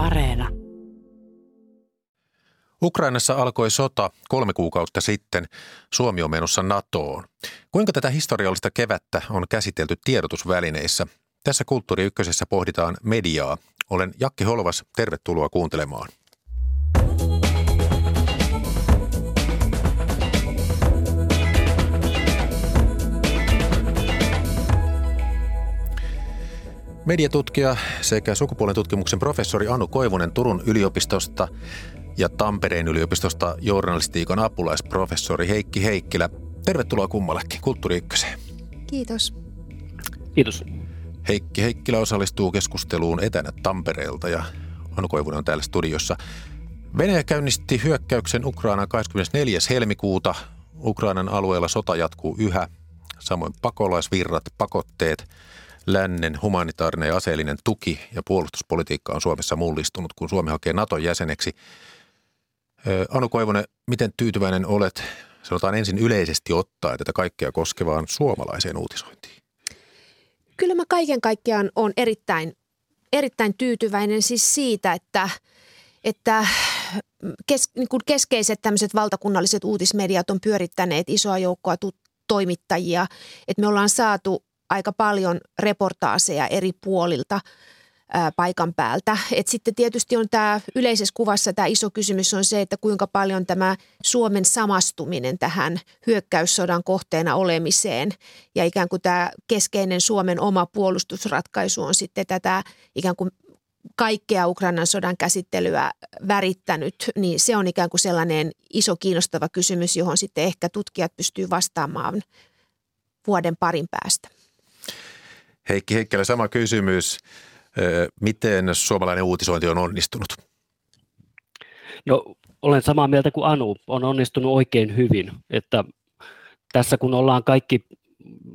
Areena. Ukrainassa alkoi sota kolme kuukautta sitten. Suomi on menossa NATOon. Kuinka tätä historiallista kevättä on käsitelty tiedotusvälineissä? Tässä Kulttuuri Ykkösessä pohditaan mediaa. Olen Jakki Holvas, tervetuloa kuuntelemaan. Mediatutkija sekä sukupuolen tutkimuksen professori Anu Koivunen Turun yliopistosta ja Tampereen yliopistosta journalistiikan apulaisprofessori Heikki Heikkilä. Tervetuloa kummallekin Kulttuuri Ykköseen. Kiitos. Kiitos. Heikki Heikkilä osallistuu keskusteluun etänä Tampereelta ja Anu Koivunen on täällä studiossa. Venäjä käynnisti hyökkäyksen Ukrainaan 24. helmikuuta. Ukrainan alueella sota jatkuu yhä. Samoin pakolaisvirrat, pakotteet, lännen humanitaarinen ja aseellinen tuki ja puolustuspolitiikka on Suomessa mullistunut, kun Suomi hakee Naton jäseneksi. Anu Koivonen, miten tyytyväinen olet, sanotaan ensin yleisesti ottaen tätä kaikkea koskevaan suomalaiseen uutisointiin? Kyllä mä kaiken kaikkiaan olen erittäin, erittäin tyytyväinen siis siitä, että, että kes, niin kuin keskeiset tämmöiset valtakunnalliset uutismediat on pyörittäneet isoa joukkoa tu, toimittajia, että me ollaan saatu aika paljon reportaaseja eri puolilta – paikan päältä. Et sitten tietysti on tämä yleisessä kuvassa tämä iso kysymys on se, että kuinka paljon tämä Suomen samastuminen tähän hyökkäyssodan kohteena olemiseen ja ikään kuin tämä keskeinen Suomen oma puolustusratkaisu on sitten tätä ikään kuin kaikkea Ukrainan sodan käsittelyä värittänyt, niin se on ikään kuin sellainen iso kiinnostava kysymys, johon sitten ehkä tutkijat pystyy vastaamaan vuoden parin päästä. Heikki Heikkilä, sama kysymys. Miten suomalainen uutisointi on onnistunut? No olen samaa mieltä kuin Anu, on onnistunut oikein hyvin, että tässä kun ollaan kaikki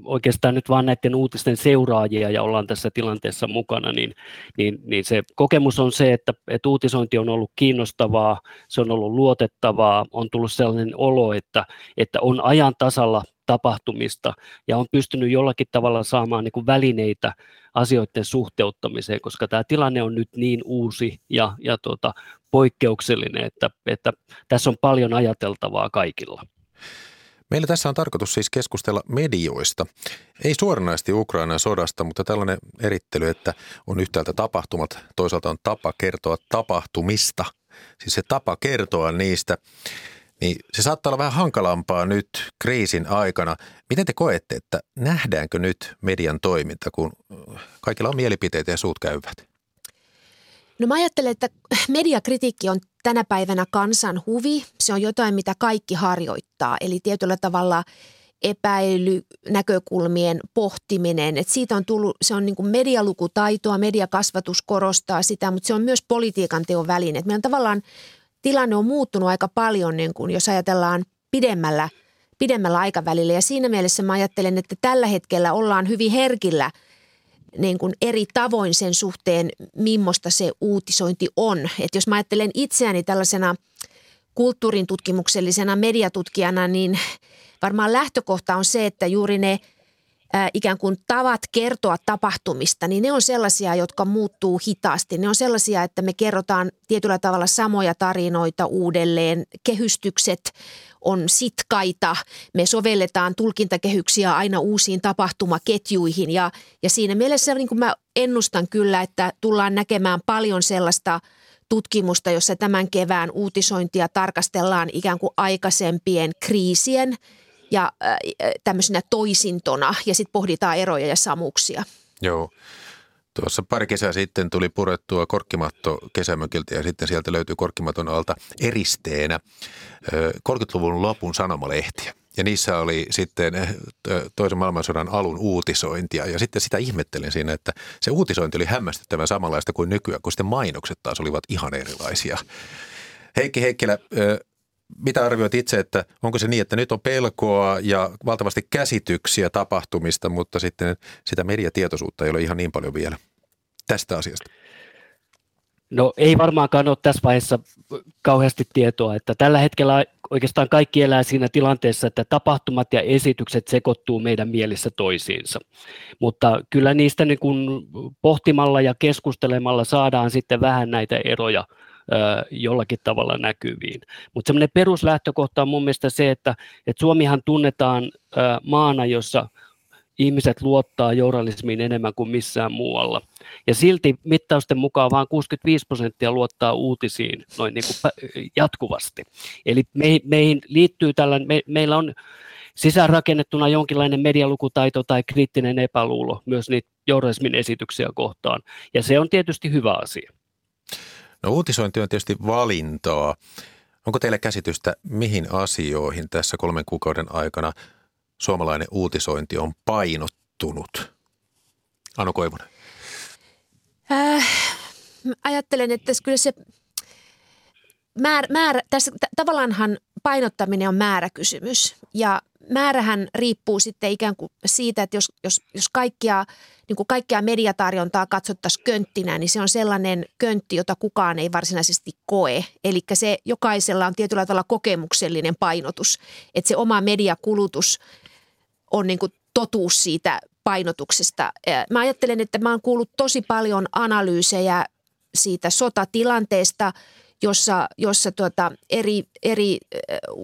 oikeastaan nyt vaan näiden uutisten seuraajia ja ollaan tässä tilanteessa mukana, niin, niin, niin se kokemus on se, että, että uutisointi on ollut kiinnostavaa, se on ollut luotettavaa, on tullut sellainen olo, että, että on ajan tasalla tapahtumista ja on pystynyt jollakin tavalla saamaan niin kuin välineitä asioiden suhteuttamiseen, koska tämä tilanne on nyt niin uusi ja, ja tuota, poikkeuksellinen, että, että tässä on paljon ajateltavaa kaikilla. Meillä tässä on tarkoitus siis keskustella medioista. Ei suoranaisesti Ukrainan sodasta, mutta tällainen erittely, että on yhtäältä tapahtumat, toisaalta on tapa kertoa tapahtumista. Siis se tapa kertoa niistä, niin se saattaa olla vähän hankalampaa nyt kriisin aikana. Miten te koette, että nähdäänkö nyt median toiminta, kun kaikilla on mielipiteitä ja suut käyvät? No mä ajattelen, että mediakritiikki on tänä päivänä kansan huvi. Se on jotain, mitä kaikki harjoittaa. Eli tietyllä tavalla epäily, näkökulmien pohtiminen. Et siitä on tullut, se on niin kuin medialukutaitoa, mediakasvatus korostaa sitä, mutta se on myös politiikan teon väline. Et meidän tavallaan tilanne on muuttunut aika paljon, niin kuin jos ajatellaan pidemmällä, pidemmällä aikavälillä. Ja siinä mielessä mä ajattelen, että tällä hetkellä ollaan hyvin herkillä – niin kuin eri tavoin sen suhteen, millaista se uutisointi on. Et jos mä ajattelen itseäni tällaisena kulttuurin tutkimuksellisena mediatutkijana, niin varmaan lähtökohta on se, että juuri ne ikään kuin tavat kertoa tapahtumista, niin ne on sellaisia, jotka muuttuu hitaasti. Ne on sellaisia, että me kerrotaan tietyllä tavalla samoja tarinoita uudelleen. Kehystykset on sitkaita. Me sovelletaan tulkintakehyksiä aina uusiin tapahtumaketjuihin ja, ja siinä mielessä niin kuin mä ennustan kyllä, että tullaan näkemään paljon sellaista tutkimusta, jossa tämän kevään uutisointia tarkastellaan ikään kuin aikaisempien kriisien ja äh, tämmöisenä toisintona ja sitten pohditaan eroja ja samuuksia. Joo. Tuossa pari kesää sitten tuli purettua korkkimatto kesämökiltä ja sitten sieltä löytyi korkkimaton alta eristeenä 30-luvun lopun sanomalehtiä. Ja niissä oli sitten toisen maailmansodan alun uutisointia. Ja sitten sitä ihmettelen siinä, että se uutisointi oli hämmästyttävän samanlaista kuin nykyään, kun sitten mainokset taas olivat ihan erilaisia. Heikki Heikkilä, mitä arvioit itse, että onko se niin, että nyt on pelkoa ja valtavasti käsityksiä tapahtumista, mutta sitten sitä mediatietoisuutta ei ole ihan niin paljon vielä tästä asiasta? No ei varmaankaan ole tässä vaiheessa kauheasti tietoa, että tällä hetkellä oikeastaan kaikki elää siinä tilanteessa, että tapahtumat ja esitykset sekoittuu meidän mielissä toisiinsa. Mutta kyllä niistä niin kuin pohtimalla ja keskustelemalla saadaan sitten vähän näitä eroja jollakin tavalla näkyviin. Mutta semmoinen peruslähtökohta on mun mielestä se, että, että Suomihan tunnetaan maana, jossa ihmiset luottaa journalismiin enemmän kuin missään muualla. Ja silti mittausten mukaan vain 65 prosenttia luottaa uutisiin noin niin kuin jatkuvasti. Eli me, meihin liittyy tällainen, me, meillä on sisäänrakennettuna jonkinlainen medialukutaito tai kriittinen epäluulo myös niitä journalismin esityksiä kohtaan. Ja se on tietysti hyvä asia. No uutisointi on tietysti valintaa. Onko teillä käsitystä, mihin asioihin tässä kolmen kuukauden aikana suomalainen uutisointi on painottunut? Anu Koivunen. Äh, ajattelen, että kyllä se määrä, määrä tässä t- tavallaanhan painottaminen on määräkysymys ja määrähän riippuu sitten ikään kuin siitä, että jos, jos, jos kaikkia, niin kuin kaikkia mediatarjontaa katsottaisiin könttinä, niin se on sellainen köntti, jota kukaan ei varsinaisesti koe. Eli se jokaisella on tietyllä tavalla kokemuksellinen painotus, että se oma mediakulutus on niin kuin totuus siitä painotuksesta. Mä ajattelen, että mä oon kuullut tosi paljon analyysejä siitä sotatilanteesta – jossa, jossa tuota eri, eri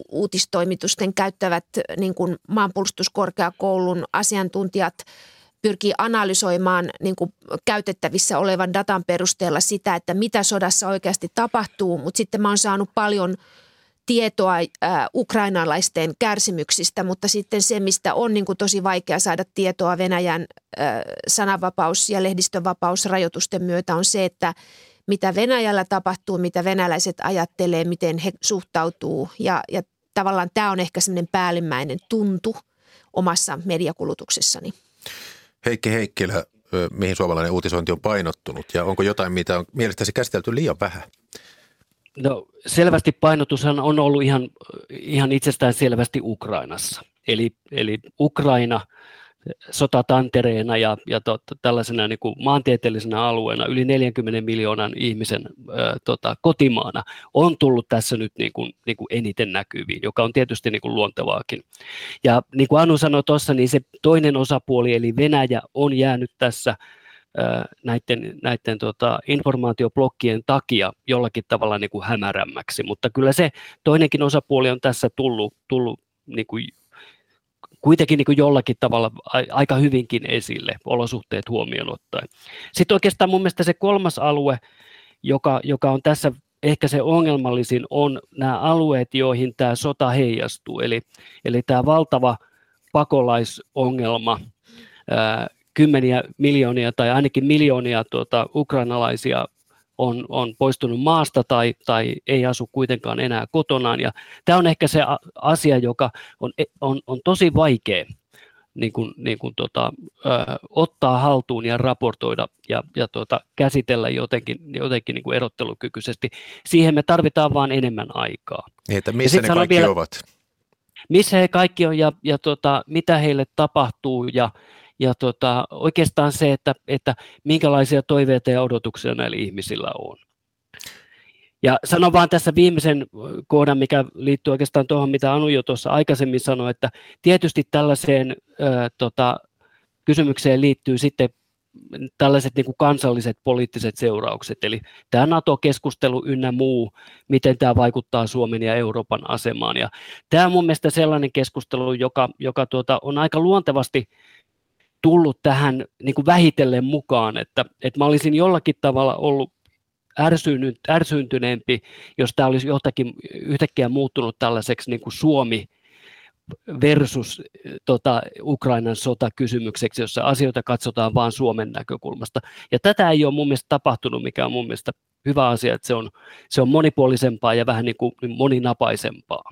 uutistoimitusten käyttävät niin kuin maanpuolustuskorkeakoulun asiantuntijat pyrkii analysoimaan niin kuin käytettävissä olevan datan perusteella sitä, että mitä sodassa oikeasti tapahtuu, mutta sitten mä oon saanut paljon tietoa äh, ukrainalaisten kärsimyksistä, mutta sitten se, mistä on niin kuin tosi vaikea saada tietoa Venäjän äh, sananvapaus- ja lehdistönvapausrajoitusten myötä on se, että mitä Venäjällä tapahtuu, mitä venäläiset ajattelee, miten he suhtautuu ja, ja tavallaan tämä on ehkä semmoinen päällimmäinen tuntu omassa mediakulutuksessani. Heikki Heikkilä, mihin suomalainen uutisointi on painottunut ja onko jotain, mitä on mielestäsi käsitelty liian vähän? No selvästi painotushan on ollut ihan, ihan itsestään selvästi Ukrainassa. Eli, eli Ukraina – sotatantereena ja, ja tot, tällaisena niin kuin maantieteellisenä alueena yli 40 miljoonan ihmisen ää, tota, kotimaana on tullut tässä nyt niin kuin, niin kuin eniten näkyviin, joka on tietysti niin kuin luontevaakin. Ja niin kuin Anu sanoi tuossa, niin se toinen osapuoli eli Venäjä on jäänyt tässä näiden, näiden tota, informaatioblokkien takia jollakin tavalla niin kuin hämärämmäksi, mutta kyllä se toinenkin osapuoli on tässä tullut, tullut niin kuin kuitenkin niin kuin jollakin tavalla aika hyvinkin esille, olosuhteet huomioon ottaen. Sitten oikeastaan mun mielestä se kolmas alue, joka, joka on tässä ehkä se ongelmallisin, on nämä alueet, joihin tämä sota heijastuu. Eli, eli tämä valtava pakolaisongelma, ää, kymmeniä miljoonia tai ainakin miljoonia tuota, ukrainalaisia on, on poistunut maasta tai, tai ei asu kuitenkaan enää kotonaan. Ja tämä on ehkä se asia, joka on, on, on tosi vaikea niin kuin, niin kuin tota, ö, ottaa haltuun ja raportoida ja, ja tota, käsitellä jotenkin, jotenkin niin kuin erottelukykyisesti. Siihen me tarvitaan vain enemmän aikaa. Niin, että missä ne kaikki vielä, ovat? Missä he kaikki on ja, ja tota, mitä heille tapahtuu ja, ja tota, oikeastaan se, että, että minkälaisia toiveita ja odotuksia näillä ihmisillä on. Ja sanon vaan tässä viimeisen kohdan, mikä liittyy oikeastaan tuohon, mitä Anu jo tuossa aikaisemmin sanoi, että tietysti tällaiseen ö, tota, kysymykseen liittyy sitten tällaiset niin kuin kansalliset poliittiset seuraukset, eli tämä NATO-keskustelu ynnä muu, miten tämä vaikuttaa Suomen ja Euroopan asemaan. Ja tämä on mun mielestä sellainen keskustelu, joka, joka tuota, on aika luontevasti tullut tähän niin kuin vähitellen mukaan, että, että mä olisin jollakin tavalla ollut ärsynyt, ärsyntyneempi, jos tämä olisi jotakin yhtäkkiä muuttunut tällaiseksi niin kuin Suomi versus tota, Ukrainan sotakysymykseksi, jossa asioita katsotaan vain Suomen näkökulmasta. Ja tätä ei ole mun mielestä tapahtunut, mikä on mun mielestä hyvä asia, että se on, se on monipuolisempaa ja vähän niin kuin moninapaisempaa.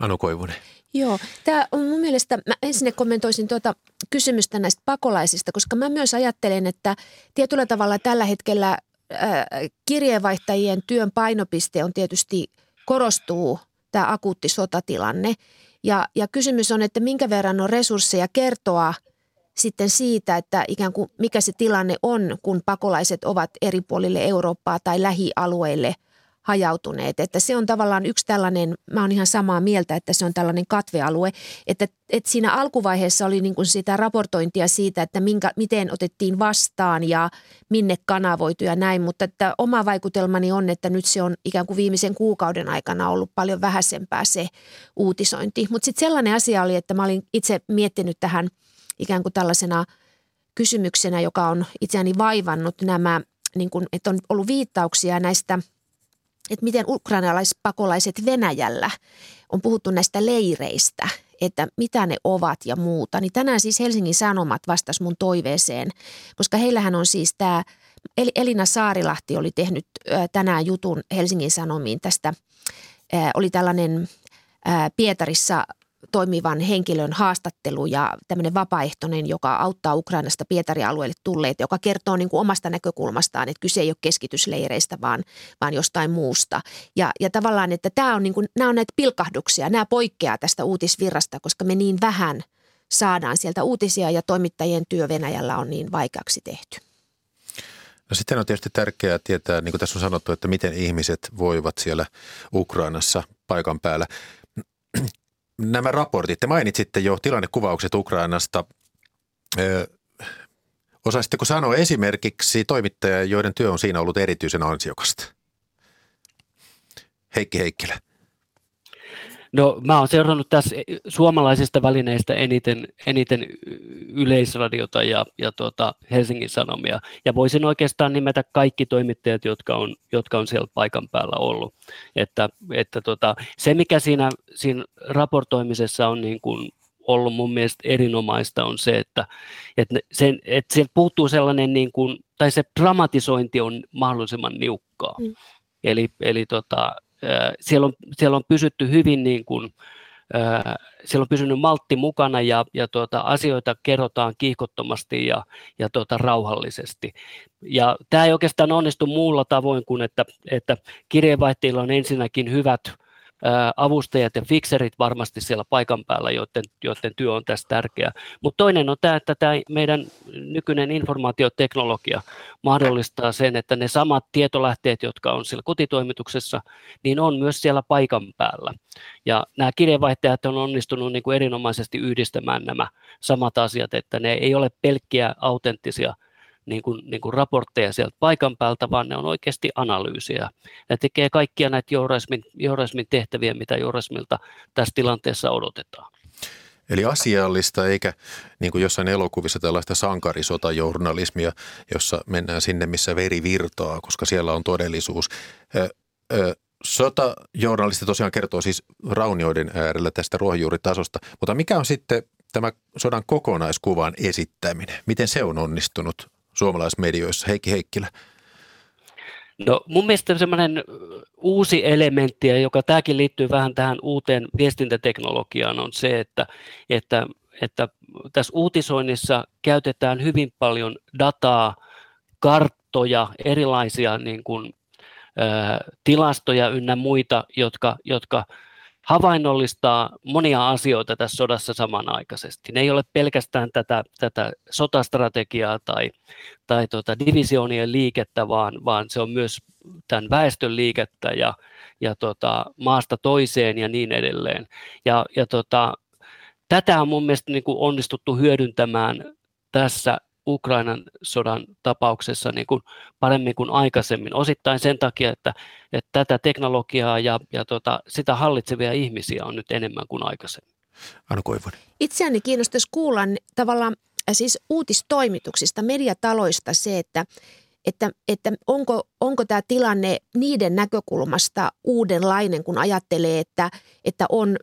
Anu Koivunen. Joo, tämä on mun mielestä, mä ensin kommentoisin tuota kysymystä näistä pakolaisista, koska mä myös ajattelen, että tietyllä tavalla tällä hetkellä äh, kirjeenvaihtajien työn painopiste on tietysti korostuu tämä akuutti sotatilanne. Ja, ja kysymys on, että minkä verran on resursseja kertoa sitten siitä, että ikään kuin mikä se tilanne on, kun pakolaiset ovat eri puolille Eurooppaa tai lähialueille hajautuneet. Että se on tavallaan yksi tällainen, mä oon ihan samaa mieltä, että se on tällainen katvealue, että, että siinä alkuvaiheessa oli niin kuin sitä raportointia siitä, että minkä, miten otettiin vastaan ja minne kanavoitu ja näin, mutta että oma vaikutelmani on, että nyt se on ikään kuin viimeisen kuukauden aikana ollut paljon vähäisempää se uutisointi. Mutta sitten sellainen asia oli, että mä olin itse miettinyt tähän ikään kuin tällaisena kysymyksenä, joka on itseäni vaivannut nämä, niin kuin, että on ollut viittauksia näistä – että miten ukrainalaispakolaiset Venäjällä on puhuttu näistä leireistä, että mitä ne ovat ja muuta. Niin tänään siis Helsingin Sanomat vastasi mun toiveeseen, koska heillähän on siis tämä, Elina Saarilahti oli tehnyt tänään jutun Helsingin Sanomiin tästä, oli tällainen Pietarissa toimivan henkilön haastattelu ja tämmöinen vapaaehtoinen, joka auttaa Ukrainasta Pietarin alueelle tulleet, joka kertoo niin kuin omasta näkökulmastaan, että kyse ei ole keskitysleireistä, vaan, vaan jostain muusta. Ja, ja tavallaan, että tämä on niin kuin, nämä on näitä pilkahduksia, nämä poikkeaa tästä uutisvirrasta, koska me niin vähän saadaan sieltä uutisia ja toimittajien työ Venäjällä on niin vaikeaksi tehty. No sitten on tietysti tärkeää tietää, niin kuin tässä on sanottu, että miten ihmiset voivat siellä Ukrainassa paikan päällä nämä raportit, te mainitsitte jo tilannekuvaukset Ukrainasta. Ö, osaisitteko sanoa esimerkiksi toimittajia, joiden työ on siinä ollut erityisen ansiokasta? Heikki Heikkilä. No mä oon seurannut tässä suomalaisista välineistä eniten, eniten yleisradiota ja, ja tuota Helsingin Sanomia. Ja voisin oikeastaan nimetä kaikki toimittajat, jotka on, jotka on siellä paikan päällä ollut. Että, että tota, se, mikä siinä, siinä raportoimisessa on niin kuin ollut mun mielestä erinomaista on se, että, että, sen, että sieltä puuttuu sellainen, niin kuin, tai se dramatisointi on mahdollisimman niukkaa. Mm. Eli, eli tota, siellä on, siellä on pysytty hyvin niin kuin, siellä on pysynyt maltti mukana ja, ja tuota, asioita kerrotaan kiihkottomasti ja, ja tuota, rauhallisesti. Ja tämä ei oikeastaan onnistu muulla tavoin kuin, että, että kirjeenvaihtajilla on ensinnäkin hyvät avustajat ja fixerit varmasti siellä paikan päällä, joiden, joiden työ on tässä tärkeä. Mutta toinen on tämä, että tämä meidän nykyinen informaatioteknologia mahdollistaa sen, että ne samat tietolähteet, jotka on siellä kotitoimituksessa, niin on myös siellä paikan päällä. Ja nämä kirjeenvaihtajat on onnistunut niin kuin erinomaisesti yhdistämään nämä samat asiat, että ne ei ole pelkkiä autenttisia niin kuin, niin kuin raportteja sieltä paikan päältä, vaan ne on oikeasti analyysiä. Ne tekee kaikkia näitä journalismin, journalismin tehtäviä, mitä journalismilta tässä tilanteessa odotetaan. Eli asiallista eikä niin kuin jossain elokuvissa tällaista sankarisotajournalismia, jossa mennään sinne, missä veri virtaa, koska siellä on todellisuus. Sotajournalisti tosiaan kertoo siis raunioiden äärellä tästä ruohonjuuritasosta, mutta mikä on sitten tämä sodan kokonaiskuvan esittäminen? Miten se on onnistunut suomalaismedioissa? Heikki Heikkilä. No mun mielestä semmoinen uusi elementti, joka tämäkin liittyy vähän tähän uuteen viestintäteknologiaan, on se, että, että, että tässä uutisoinnissa käytetään hyvin paljon dataa, karttoja, erilaisia niin kuin, ä, tilastoja ynnä muita, jotka, jotka havainnollistaa monia asioita tässä sodassa samanaikaisesti. Ne ei ole pelkästään tätä, tätä sotastrategiaa tai, tai tuota divisioonien liikettä, vaan, vaan se on myös tämän väestön liikettä ja, ja tota, maasta toiseen ja niin edelleen. Ja, ja tota, tätä on mun mielestä niin kuin onnistuttu hyödyntämään tässä Ukrainan sodan tapauksessa niin kuin paremmin kuin aikaisemmin. Osittain sen takia, että, että tätä teknologiaa ja, ja tota, sitä hallitsevia ihmisiä on nyt enemmän kuin aikaisemmin. Anu Koivunen. Itseäni kiinnostaisi kuulla tavallaan äh, siis uutistoimituksista, mediataloista se, että, että, että onko, onko tämä tilanne niiden näkökulmasta uudenlainen, kun ajattelee, että, että on,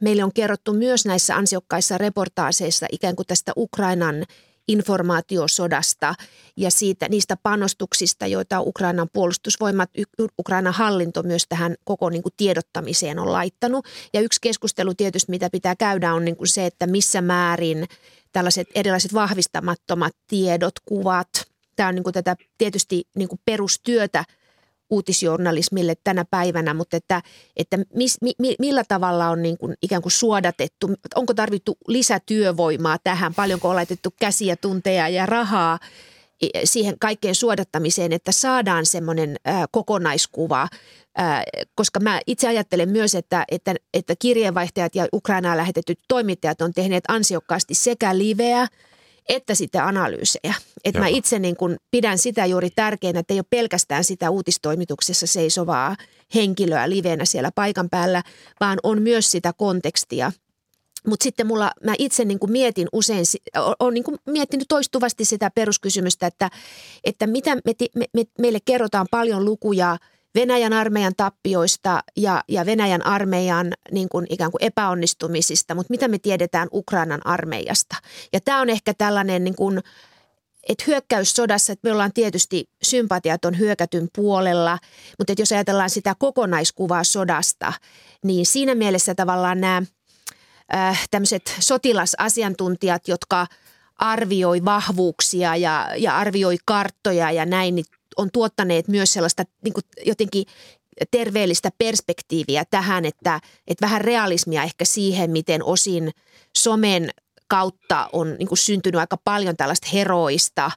meille on kerrottu myös näissä ansiokkaissa reportaaseissa ikään kuin tästä Ukrainan informaatiosodasta ja siitä, niistä panostuksista, joita Ukrainan puolustusvoimat, Ukrainan hallinto myös tähän koko niin kuin tiedottamiseen on laittanut. Ja yksi keskustelu tietysti, mitä pitää käydä, on niin kuin se, että missä määrin tällaiset erilaiset vahvistamattomat tiedot, kuvat, tämä on niin kuin tätä tietysti niin kuin perustyötä uutisjournalismille tänä päivänä, mutta että, että mis, mi, millä tavalla on niin kuin ikään kuin suodatettu, onko tarvittu lisätyövoimaa tähän, paljonko on laitettu käsiä, tunteja ja rahaa siihen kaikkeen suodattamiseen, että saadaan semmoinen kokonaiskuva, koska mä itse ajattelen myös, että, että, että kirjeenvaihtajat ja Ukrainaan lähetetyt toimittajat on tehneet ansiokkaasti sekä liveä että sitten analyysejä. Että mä itse niin kun pidän sitä juuri tärkeänä, että ei ole pelkästään sitä uutistoimituksessa seisovaa henkilöä livenä siellä paikan päällä, vaan on myös sitä kontekstia – mutta sitten mulla, mä itse niin kuin mietin usein, olen niin kuin miettinyt toistuvasti sitä peruskysymystä, että, että mitä me, me, me, meille kerrotaan paljon lukuja Venäjän armeijan tappioista ja, ja Venäjän armeijan niin kuin ikään kuin epäonnistumisista, mutta mitä me tiedetään Ukrainan armeijasta. Ja tämä on ehkä tällainen niin kuin, että hyökkäyssodassa, että me ollaan tietysti sympatiat on hyökätyn puolella, mutta että jos ajatellaan sitä kokonaiskuvaa sodasta, niin siinä mielessä tavallaan nämä – äh, tämmöiset sotilasasiantuntijat, jotka arvioi vahvuuksia ja, ja arvioi karttoja ja näin, niin on tuottaneet myös sellaista niin kuin jotenkin terveellistä perspektiiviä tähän, että, että vähän realismia ehkä siihen, miten osin somen kautta on niin kuin syntynyt aika paljon tällaista heroista,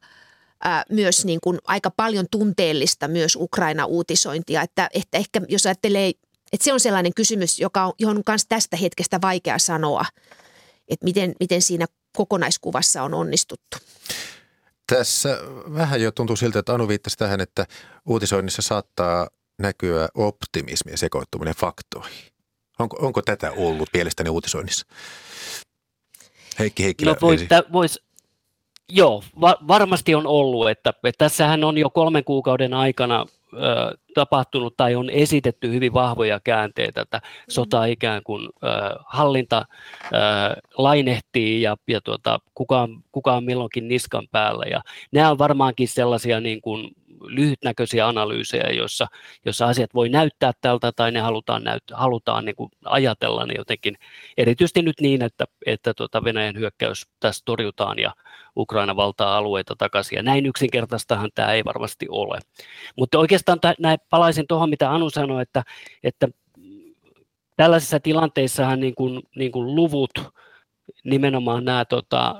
ää, myös niin kuin aika paljon tunteellista myös Ukraina-uutisointia, että, että ehkä jos ajattelee et se on sellainen kysymys, joka on, johon on myös tästä hetkestä vaikea sanoa, että miten, miten siinä kokonaiskuvassa on onnistuttu. Tässä vähän jo tuntuu siltä, että Anu viittasi tähän, että uutisoinnissa saattaa näkyä optimismi ja sekoittuminen faktoihin. Onko, onko tätä ollut mielestäni uutisoinnissa? Heikki Heikkilä. No vois, vois, joo, va, varmasti on ollut. Että, että tässähän on jo kolmen kuukauden aikana tapahtunut tai on esitetty hyvin vahvoja käänteitä, että sota ikään kuin hallinta lainehtii ja, ja tuota, kuka, on, kuka on milloinkin niskan päällä. Ja nämä on varmaankin sellaisia niin kuin lyhytnäköisiä analyysejä, joissa, joissa asiat voi näyttää tältä tai ne halutaan, näyttää, halutaan niin kuin ajatella ne jotenkin, erityisesti nyt niin, että, että tuota Venäjän hyökkäys tässä torjutaan ja Ukraina valtaa alueita takaisin. Ja näin yksinkertaistahan tämä ei varmasti ole. Mutta oikeastaan näin, palaisin tuohon, mitä Anu sanoi, että, että tällaisissa tilanteissahan niin kuin, niin kuin luvut, nimenomaan nämä tota,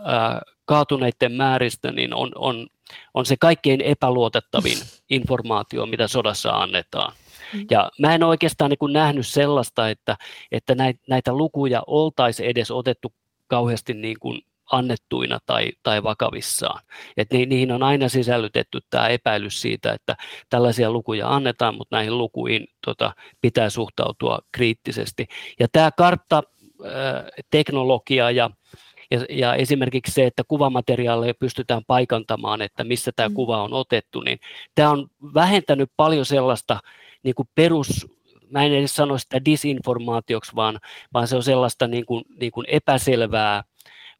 kaatuneiden määristä, niin on, on, on se kaikkein epäluotettavin informaatio, mitä sodassa annetaan. Mm. Ja mä en oikeastaan niin nähnyt sellaista, että, että näitä lukuja oltaisiin edes otettu kauheasti niin kuin annettuina tai, tai vakavissaan. Et ni, niihin on aina sisällytetty tämä epäilys siitä, että tällaisia lukuja annetaan, mutta näihin lukuihin tota, pitää suhtautua kriittisesti. Ja tämä kartta, teknologia ja ja, ja esimerkiksi se, että kuvamateriaaleja pystytään paikantamaan, että missä tämä mm. kuva on otettu, niin tämä on vähentänyt paljon sellaista niin kuin perus, mä en edes sano sitä disinformaatioksi, vaan, vaan se on sellaista niin kuin, niin kuin epäselvää,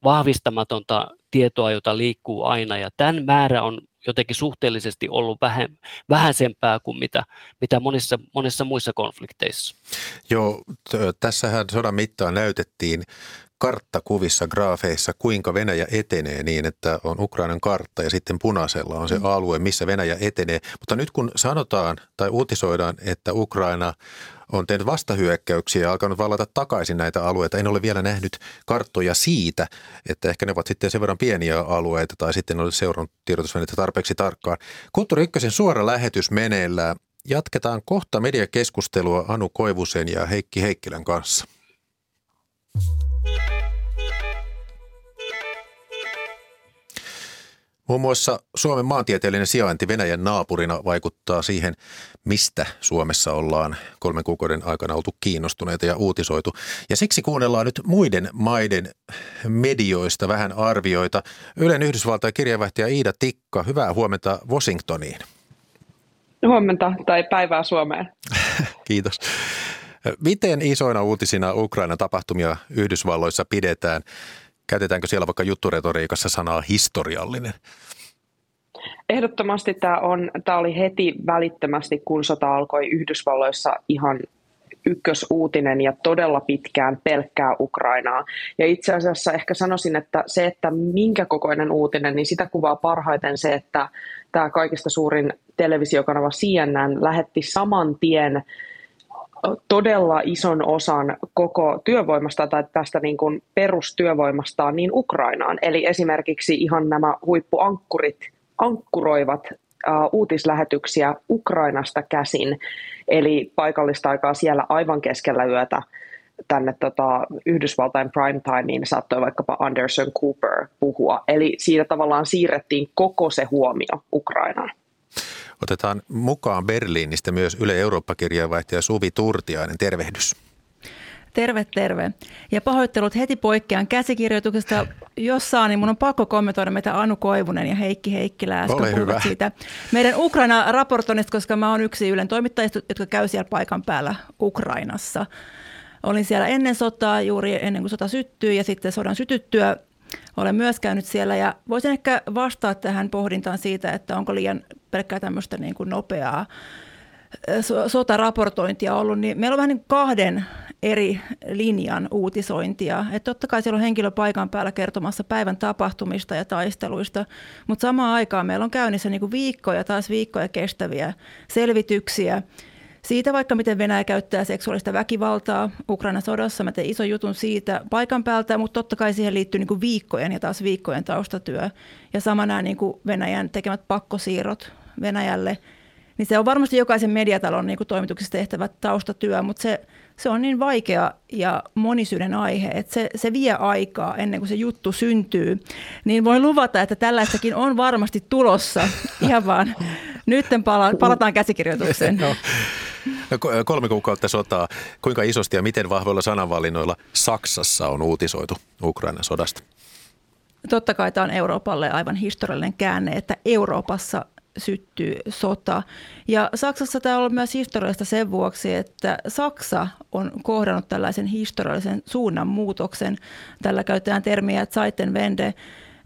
vahvistamatonta tietoa, jota liikkuu aina, ja tämän määrä on jotenkin suhteellisesti ollut vähän, vähäisempää kuin mitä, mitä monissa, monissa muissa konflikteissa. Joo, t- tässähän sodan mittaan näytettiin karttakuvissa, graafeissa, kuinka Venäjä etenee niin, että on Ukrainan kartta ja sitten punaisella on se mm. alue, missä Venäjä etenee. Mutta nyt kun sanotaan tai uutisoidaan, että Ukraina on tehnyt vastahyökkäyksiä ja alkanut vallata takaisin näitä alueita. En ole vielä nähnyt karttoja siitä, että ehkä ne ovat sitten sen verran pieniä alueita tai sitten ole seurannut tiedotusvälineitä tarpeeksi tarkkaan. Kulttuuri Ykkösen suora lähetys meneillään. Jatketaan kohta mediakeskustelua Anu Koivusen ja Heikki Heikkilän kanssa. Muun muassa Suomen maantieteellinen sijainti Venäjän naapurina vaikuttaa siihen, mistä Suomessa ollaan kolmen kuukauden aikana oltu kiinnostuneita ja uutisoitu. Ja siksi kuunnellaan nyt muiden maiden medioista vähän arvioita. Ylen Yhdysvaltain kirjeenvaihtaja Iida Tikka, hyvää huomenta Washingtoniin. Huomenta tai päivää Suomeen. Kiitos. Miten isoina uutisina Ukrainan tapahtumia Yhdysvalloissa pidetään? Käytetäänkö siellä vaikka jutturetoriikassa sanaa historiallinen? Ehdottomasti tämä, on, tämä oli heti välittömästi, kun sota alkoi Yhdysvalloissa ihan ykkösuutinen ja todella pitkään pelkkää Ukrainaa. Ja itse asiassa ehkä sanoisin, että se, että minkä kokoinen uutinen, niin sitä kuvaa parhaiten se, että tämä kaikista suurin televisiokanava CNN lähetti saman tien todella ison osan koko työvoimasta tai tästä niin kuin perustyövoimastaan niin Ukrainaan. Eli esimerkiksi ihan nämä huippuankkurit ankkuroivat uutislähetyksiä Ukrainasta käsin, eli paikallista aikaa siellä aivan keskellä yötä tänne tota, Yhdysvaltain primetimeen saattoi vaikkapa Anderson Cooper puhua. Eli siitä tavallaan siirrettiin koko se huomio Ukrainaan. Otetaan mukaan Berliinistä myös Yle Eurooppa-kirjeenvaihtaja Suvi Turtiainen. Tervehdys. Terve, terve. Ja pahoittelut heti poikkean käsikirjoituksesta. Jos saa, niin mun on pakko kommentoida meitä Anu Koivunen ja Heikki Heikkilä äsken hyvä. siitä. Meidän Ukraina-raportoinnista, koska mä oon yksi Ylen toimittajista, jotka käy siellä paikan päällä Ukrainassa. Olin siellä ennen sotaa, juuri ennen kuin sota syttyi ja sitten sodan sytyttyä olen myös käynyt siellä. Ja voisin ehkä vastaa tähän pohdintaan siitä, että onko liian pelkkää tämmöistä niin kuin nopeaa sotaraportointia ollut, niin meillä on vähän niin kahden eri linjan uutisointia. Että totta kai siellä on henkilö paikan päällä kertomassa päivän tapahtumista ja taisteluista, mutta samaan aikaan meillä on käynnissä niin kuin viikkoja, taas viikkoja kestäviä selvityksiä siitä vaikka, miten Venäjä käyttää seksuaalista väkivaltaa Ukrainan sodassa. Mä tein ison jutun siitä paikan päältä, mutta totta kai siihen liittyy niin kuin viikkojen ja taas viikkojen taustatyö. Ja sama nämä niin kuin Venäjän tekemät pakkosiirrot Venäjälle. Niin se on varmasti jokaisen mediatalon niin kuin toimituksessa tehtävä taustatyö, mutta se, se on niin vaikea ja monisyinen aihe, että se, se vie aikaa ennen kuin se juttu syntyy. Niin voin luvata, että tällaistakin on varmasti tulossa. Ihan vaan nyt pala- palataan käsikirjoitukseen. no. Kolme kuukautta sotaa. Kuinka isosti ja miten vahvoilla sananvalinnoilla Saksassa on uutisoitu Ukrainan sodasta? Totta kai tämä on Euroopalle aivan historiallinen käänne, että Euroopassa syttyy sota. Ja Saksassa tämä on ollut myös historiallista sen vuoksi, että Saksa on kohdannut tällaisen historiallisen suunnanmuutoksen. Tällä käytetään termiä Zeitenwende,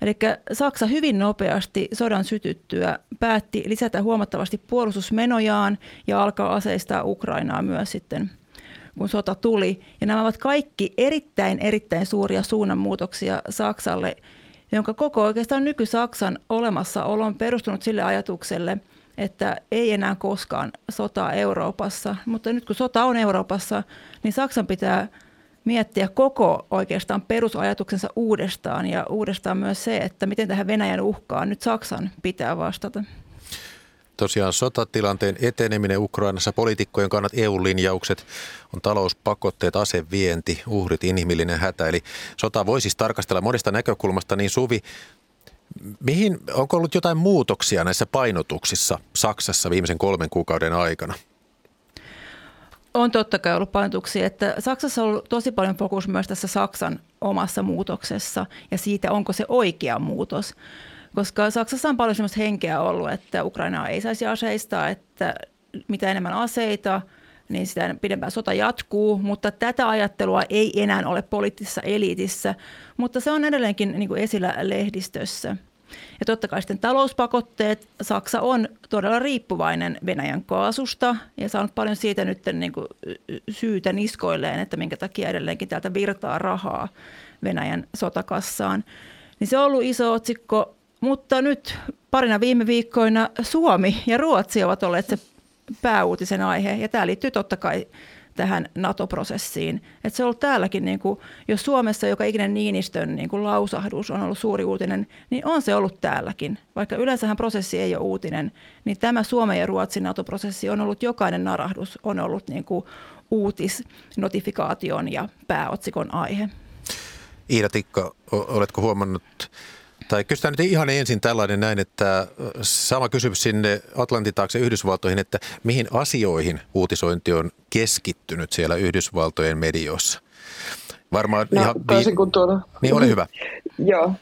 Eli Saksa hyvin nopeasti sodan sytyttyä päätti lisätä huomattavasti puolustusmenojaan ja alkaa aseistaa Ukrainaa myös sitten kun sota tuli. Ja nämä ovat kaikki erittäin, erittäin suuria suunnanmuutoksia Saksalle, jonka koko oikeastaan nyky-Saksan olemassaolo on perustunut sille ajatukselle, että ei enää koskaan sotaa Euroopassa. Mutta nyt kun sota on Euroopassa, niin Saksan pitää miettiä koko oikeastaan perusajatuksensa uudestaan ja uudestaan myös se, että miten tähän Venäjän uhkaan nyt Saksan pitää vastata. Tosiaan sotatilanteen eteneminen Ukrainassa, poliitikkojen kannat EU-linjaukset, on talouspakotteet, asevienti, uhrit, inhimillinen hätä. Eli sota voi siis tarkastella monesta näkökulmasta, niin Suvi, mihin, onko ollut jotain muutoksia näissä painotuksissa Saksassa viimeisen kolmen kuukauden aikana? On totta kai ollut painotuksia, että Saksassa on ollut tosi paljon fokus myös tässä Saksan omassa muutoksessa ja siitä, onko se oikea muutos. Koska Saksassa on paljon sellaista henkeä ollut, että Ukraina ei saisi aseistaa, että mitä enemmän aseita, niin sitä pidempään sota jatkuu, mutta tätä ajattelua ei enää ole poliittisessa eliitissä, mutta se on edelleenkin niin kuin esillä lehdistössä. Ja totta kai sitten talouspakotteet. Saksa on todella riippuvainen Venäjän kaasusta ja saanut paljon siitä nyt niin kuin syytä niskoilleen, että minkä takia edelleenkin täältä virtaa rahaa Venäjän sotakassaan. Niin se on ollut iso otsikko, mutta nyt parina viime viikkoina Suomi ja Ruotsi ovat olleet se pääuutisen aihe. Ja tämä liittyy totta kai tähän NATO-prosessiin. Et se on ollut täälläkin, niin kuin, jos Suomessa joka ikinen Niinistön niin kuin lausahdus on ollut suuri uutinen, niin on se ollut täälläkin. Vaikka yleensähän prosessi ei ole uutinen, niin tämä Suomen ja Ruotsin NATO-prosessi on ollut, jokainen narahdus on ollut niin kuin uutisnotifikaation ja pääotsikon aihe. Iida Tikka, oletko huomannut tai kysytään nyt ihan ensin tällainen näin, että sama kysymys sinne Atlantin taakse Yhdysvaltoihin, että mihin asioihin uutisointi on keskittynyt siellä Yhdysvaltojen medioissa? Varmaan no, ihan... Toisin kuin tuolla. Niin, ole hyvä. Joo,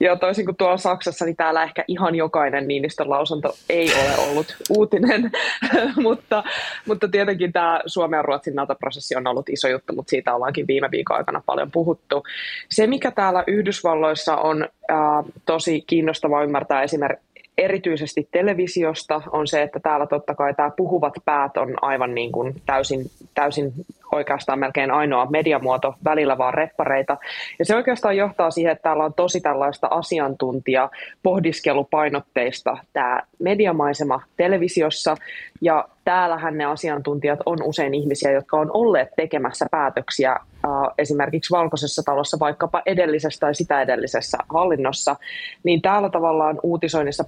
ja toisin kuin tuolla Saksassa, niin täällä ehkä ihan jokainen Niinistön lausunto ei ole ollut uutinen, mutta, mutta tietenkin tämä Suomen ja Ruotsin NATO-prosessi on ollut iso juttu, mutta siitä ollaankin viime viikon aikana paljon puhuttu. Se, mikä täällä Yhdysvalloissa on äh, tosi kiinnostavaa ymmärtää esimerkiksi erityisesti televisiosta on se, että täällä totta kai tämä puhuvat päät on aivan niin kuin täysin, täysin oikeastaan melkein ainoa mediamuoto, välillä vaan reppareita. Ja se oikeastaan johtaa siihen, että täällä on tosi tällaista asiantuntija pohdiskelupainotteista tämä mediamaisema televisiossa. Ja täällähän ne asiantuntijat on usein ihmisiä, jotka on olleet tekemässä päätöksiä esimerkiksi valkoisessa talossa vaikkapa edellisessä tai sitä edellisessä hallinnossa, niin täällä tavallaan uutisoinnissa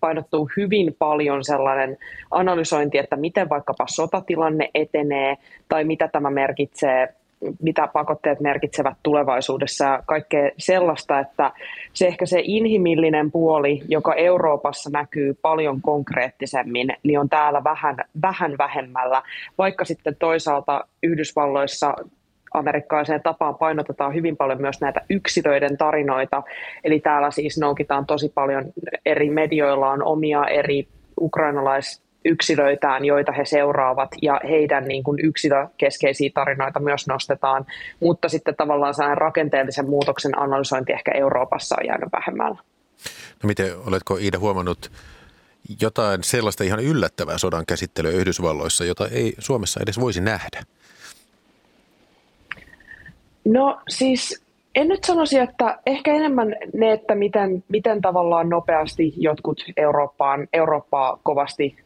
painottuu hyvin paljon sellainen analysointi, että miten vaikkapa sotatilanne etenee tai mitä tämä merkitsee mitä pakotteet merkitsevät tulevaisuudessa ja kaikkea sellaista, että se ehkä se inhimillinen puoli, joka Euroopassa näkyy paljon konkreettisemmin, niin on täällä vähän, vähän vähemmällä, vaikka sitten toisaalta Yhdysvalloissa amerikkalaiseen tapaan painotetaan hyvin paljon myös näitä yksilöiden tarinoita. Eli täällä siis noukitaan tosi paljon eri medioilla on omia eri ukrainalais yksilöitään, joita he seuraavat, ja heidän niin kuin yksilökeskeisiä tarinoita myös nostetaan, mutta sitten tavallaan sellainen rakenteellisen muutoksen analysointi ehkä Euroopassa on jäänyt vähemmällä. No miten, oletko Iida huomannut jotain sellaista ihan yllättävää sodan käsittelyä Yhdysvalloissa, jota ei Suomessa edes voisi nähdä? No siis en nyt sanoisi, että ehkä enemmän ne, että miten, miten tavallaan nopeasti jotkut Eurooppaan, Eurooppaa kovasti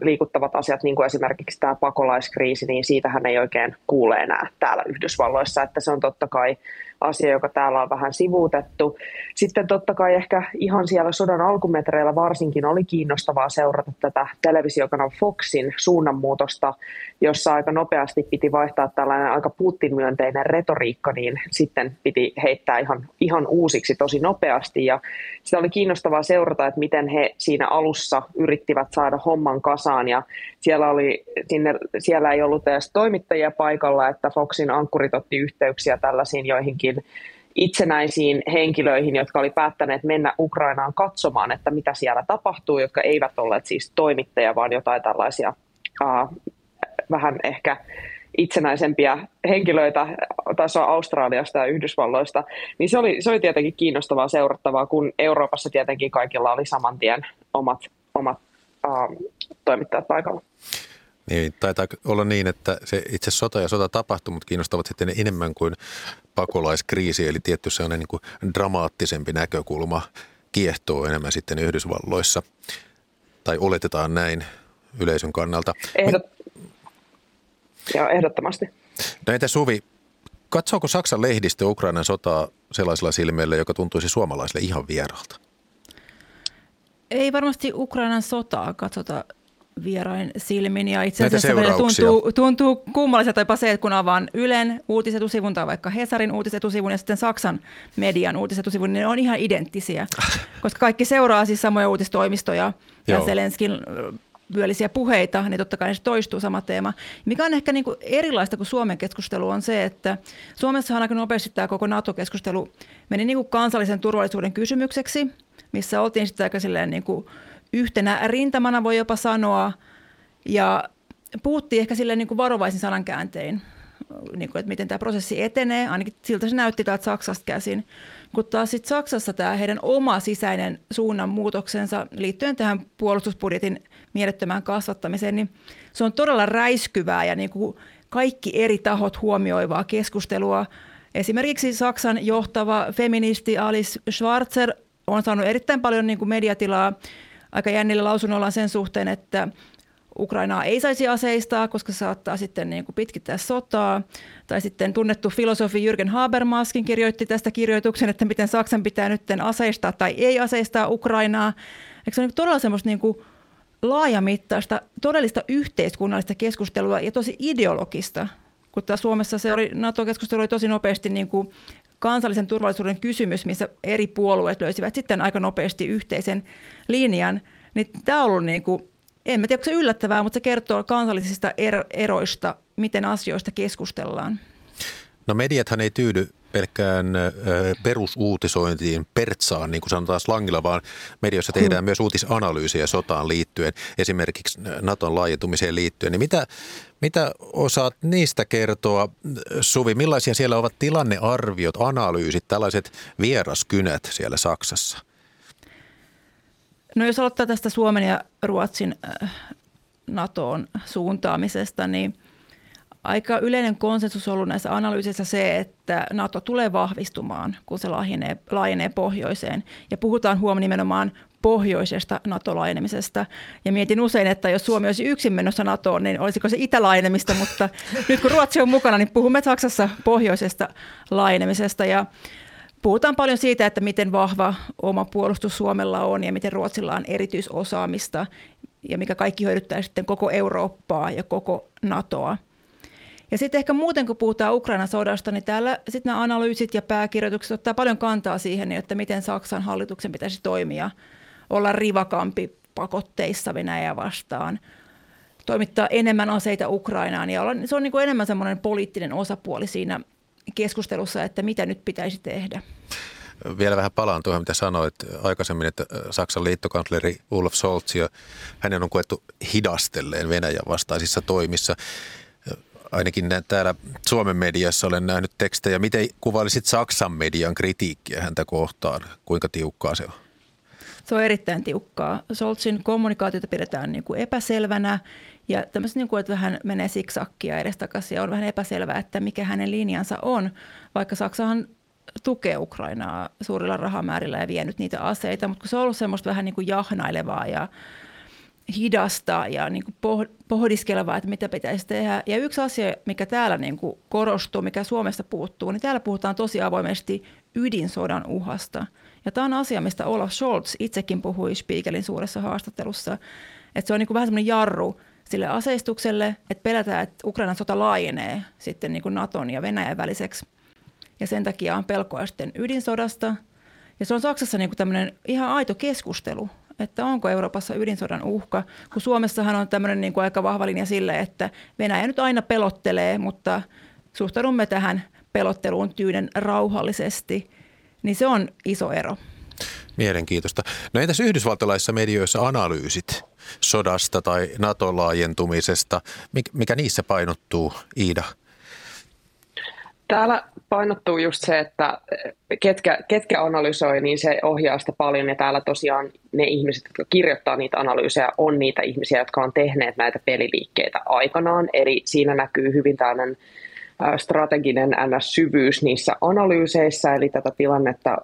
liikuttavat asiat, niin kuin esimerkiksi tämä pakolaiskriisi, niin siitähän ei oikein kuule enää täällä Yhdysvalloissa, että se on totta kai asia, joka täällä on vähän sivuutettu. Sitten totta kai ehkä ihan siellä sodan alkumetreillä varsinkin oli kiinnostavaa seurata tätä televisiokanava Foxin suunnanmuutosta, jossa aika nopeasti piti vaihtaa tällainen aika Putin-myönteinen retoriikka, niin sitten piti heittää ihan, ihan uusiksi tosi nopeasti. Ja sitä oli kiinnostavaa seurata, että miten he siinä alussa yrittivät saada homman kasaan ja siellä, oli, sinne, siellä ei ollut edes toimittajia paikalla, että Foxin ankkurit otti yhteyksiä tällaisiin joihinkin itsenäisiin henkilöihin, jotka oli päättäneet mennä Ukrainaan katsomaan, että mitä siellä tapahtuu, jotka eivät olleet siis toimittajia, vaan jotain tällaisia uh, vähän ehkä itsenäisempiä henkilöitä tasoa Australiasta ja Yhdysvalloista, niin se oli, se oli tietenkin kiinnostavaa seurattavaa, kun Euroopassa tietenkin kaikilla oli saman tien omat, omat uh, toimittajat paikalla. Niin, taitaa olla niin, että se itse sota ja sota mutta kiinnostavat sitten enemmän kuin pakolaiskriisi, eli tietty sellainen niin kuin dramaattisempi näkökulma kiehtoo enemmän sitten Yhdysvalloissa, tai oletetaan näin yleisön kannalta. Ehdot... Joo, ehdottomasti. No entä Suvi, katsoako Saksan lehdistö Ukrainan sotaa sellaisella silmällä, joka tuntuisi suomalaisille ihan vieraalta? Ei varmasti Ukrainan sotaa katsota vierain silmin. Ja itse asiassa tuntuu, tuntuu kummalliselta jopa se, että kun avaan Ylen uutisetusivun tai vaikka Hesarin uutisetusivun ja sitten Saksan median uutisetusivun, niin ne on ihan identtisiä, koska kaikki seuraa siis samoja uutistoimistoja ja Zelenskin vyöllisiä puheita, niin totta kai se toistuu sama teema. Mikä on ehkä niin kuin erilaista kuin Suomen keskustelu on se, että Suomessahan aika nopeasti tämä koko NATO-keskustelu meni niin kuin kansallisen turvallisuuden kysymykseksi, missä oltiin sitten aika silleen niin kuin yhtenä rintamana voi jopa sanoa. Ja puhuttiin ehkä silleen niin kuin varovaisin sanankääntein, niin kuin, että miten tämä prosessi etenee. Ainakin siltä se näytti täältä Saksasta käsin. Kun taas sitten Saksassa tämä heidän oma sisäinen suunnanmuutoksensa liittyen tähän puolustusbudjetin mielettömään kasvattamiseen, niin se on todella räiskyvää ja niin kuin kaikki eri tahot huomioivaa keskustelua. Esimerkiksi Saksan johtava feministi Alice Schwarzer on saanut erittäin paljon niin kuin mediatilaa aika jännillä lausunnolla sen suhteen, että Ukrainaa ei saisi aseistaa, koska se saattaa sitten niin kuin pitkittää sotaa. Tai sitten tunnettu filosofi Jürgen Habermaskin kirjoitti tästä kirjoituksen, että miten Saksan pitää nyt aseistaa tai ei aseistaa Ukrainaa. Eikö se ole todella semmoista niin kuin laajamittaista, todellista yhteiskunnallista keskustelua ja tosi ideologista, kun Suomessa se oli, NATO-keskustelu oli tosi nopeasti niin kuin kansallisen turvallisuuden kysymys, missä eri puolueet löysivät sitten aika nopeasti yhteisen linjan, niin tämä on ollut niin kuin, en tiedä, onko se yllättävää, mutta se kertoo kansallisista eroista, miten asioista keskustellaan. No mediathan ei tyydy pelkkään perusuutisointiin, pertsaan, niin kuin sanotaan slangilla, vaan medioissa tehdään hmm. myös uutisanalyysiä sotaan liittyen, esimerkiksi Naton laajentumiseen liittyen. Niin mitä, mitä osaat niistä kertoa, Suvi? Millaisia siellä ovat tilannearviot, analyysit, tällaiset vieraskynät siellä Saksassa? No jos aloittaa tästä Suomen ja Ruotsin äh, NATOon suuntaamisesta, niin aika yleinen konsensus on ollut näissä analyyseissa se, että NATO tulee vahvistumaan, kun se laajenee, laajenee pohjoiseen. Ja puhutaan huom nimenomaan pohjoisesta NATO-laajenemisesta. Ja mietin usein, että jos Suomi olisi yksin menossa NATOon, niin olisiko se itälaajenemista, mutta nyt kun Ruotsi on mukana, niin puhumme Saksassa pohjoisesta laajenemisesta. Ja puhutaan paljon siitä, että miten vahva oma puolustus Suomella on ja miten Ruotsilla on erityisosaamista ja mikä kaikki hyödyttää sitten koko Eurooppaa ja koko NATOa. Ja sitten ehkä muuten, kun puhutaan Ukrainan sodasta, niin täällä sitten nämä analyysit ja pääkirjoitukset ottaa paljon kantaa siihen, että miten Saksan hallituksen pitäisi toimia, olla rivakampi pakotteissa Venäjää vastaan, toimittaa enemmän aseita Ukrainaan ja se on niin kuin enemmän semmoinen poliittinen osapuoli siinä keskustelussa, että mitä nyt pitäisi tehdä. Vielä vähän palaan tuohon, mitä sanoit aikaisemmin, että Saksan liittokansleri Olaf Scholz ja hänen on koettu hidastelleen Venäjän vastaisissa toimissa ainakin täällä Suomen mediassa olen nähnyt tekstejä. Miten kuvailisit Saksan median kritiikkiä häntä kohtaan? Kuinka tiukkaa se on? Se on erittäin tiukkaa. Soltsin kommunikaatiota pidetään niin kuin epäselvänä ja tämmöistä niin kuin, että vähän menee siksakkia edestakaisin ja on vähän epäselvää, että mikä hänen linjansa on, vaikka Saksahan tukee Ukrainaa suurilla rahamäärillä ja vienyt niitä aseita, mutta kun se on ollut semmoista vähän niin kuin jahnailevaa ja hidasta ja niin kuin pohdiskelevaa, että mitä pitäisi tehdä. Ja yksi asia, mikä täällä niin kuin korostuu, mikä Suomesta puuttuu, niin täällä puhutaan tosi avoimesti ydinsodan uhasta. Ja tämä on asia, mistä Olaf Scholz itsekin puhui Spiegelin suuressa haastattelussa, että se on niin kuin vähän semmoinen jarru sille aseistukselle, että pelätään, että Ukrainan sota laajenee sitten niin kuin Naton ja Venäjän väliseksi. Ja sen takia on pelkoa sitten ydinsodasta. Ja se on Saksassa niin kuin tämmöinen ihan aito keskustelu, että onko Euroopassa ydinsodan uhka, kun Suomessahan on tämmöinen niin kuin aika vahva linja sille, että Venäjä nyt aina pelottelee, mutta suhtaudumme tähän pelotteluun tyyden rauhallisesti, niin se on iso ero. Mielenkiintoista. No entäs yhdysvaltalaisissa medioissa analyysit sodasta tai NATO-laajentumisesta, mikä niissä painottuu, Iida? Täällä painottuu just se, että ketkä, ketkä analysoi, niin se ohjaa sitä paljon. Ja täällä tosiaan ne ihmiset, jotka kirjoittaa niitä analyysejä, on niitä ihmisiä, jotka on tehneet näitä peliliikkeitä aikanaan. Eli siinä näkyy hyvin tällainen strateginen NS-syvyys niissä analyyseissä, eli tätä tilannetta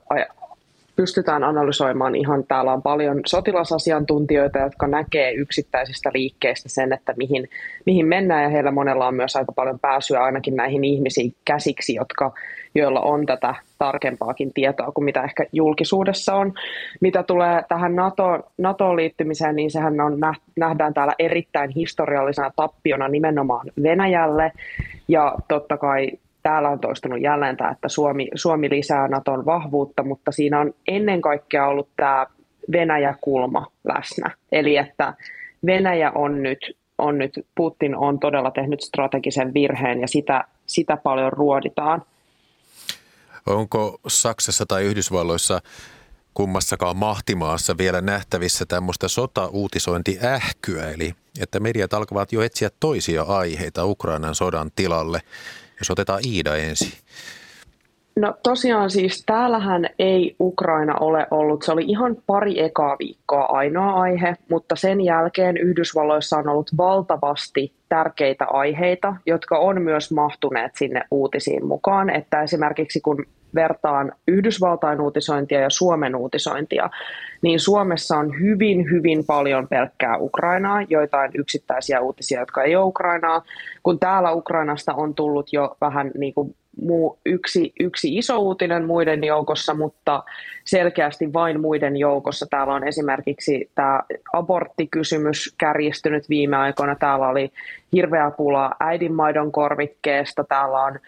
pystytään analysoimaan ihan, täällä on paljon sotilasasiantuntijoita, jotka näkee yksittäisistä liikkeistä sen, että mihin, mihin mennään ja heillä monella on myös aika paljon pääsyä ainakin näihin ihmisiin käsiksi, jotka, joilla on tätä tarkempaakin tietoa kuin mitä ehkä julkisuudessa on. Mitä tulee tähän NATO, NATOon liittymiseen, niin sehän on, nähdään täällä erittäin historiallisena tappiona nimenomaan Venäjälle ja totta kai täällä on toistunut jälleen tämä, että Suomi, Suomi lisää Naton vahvuutta, mutta siinä on ennen kaikkea ollut tämä Venäjä-kulma läsnä. Eli että Venäjä on nyt, on nyt, Putin on todella tehnyt strategisen virheen ja sitä, sitä paljon ruoditaan. Onko Saksassa tai Yhdysvalloissa kummassakaan mahtimaassa vielä nähtävissä tämmöistä sota-uutisointiähkyä, eli että mediat alkavat jo etsiä toisia aiheita Ukrainan sodan tilalle – jos otetaan Iida ensin. No tosiaan siis täällähän ei Ukraina ole ollut, se oli ihan pari ekaa viikkoa ainoa aihe, mutta sen jälkeen Yhdysvalloissa on ollut valtavasti tärkeitä aiheita, jotka on myös mahtuneet sinne uutisiin mukaan. Että esimerkiksi kun vertaan Yhdysvaltain uutisointia ja Suomen uutisointia, niin Suomessa on hyvin, hyvin paljon pelkkää Ukrainaa, joitain yksittäisiä uutisia, jotka ei ole Ukrainaa, kun täällä Ukrainasta on tullut jo vähän niin kuin muu, yksi, yksi iso uutinen muiden joukossa, mutta selkeästi vain muiden joukossa. Täällä on esimerkiksi tämä aborttikysymys kärjistynyt viime aikoina. Täällä oli hirveä pula äidinmaidon korvikkeesta. Täällä on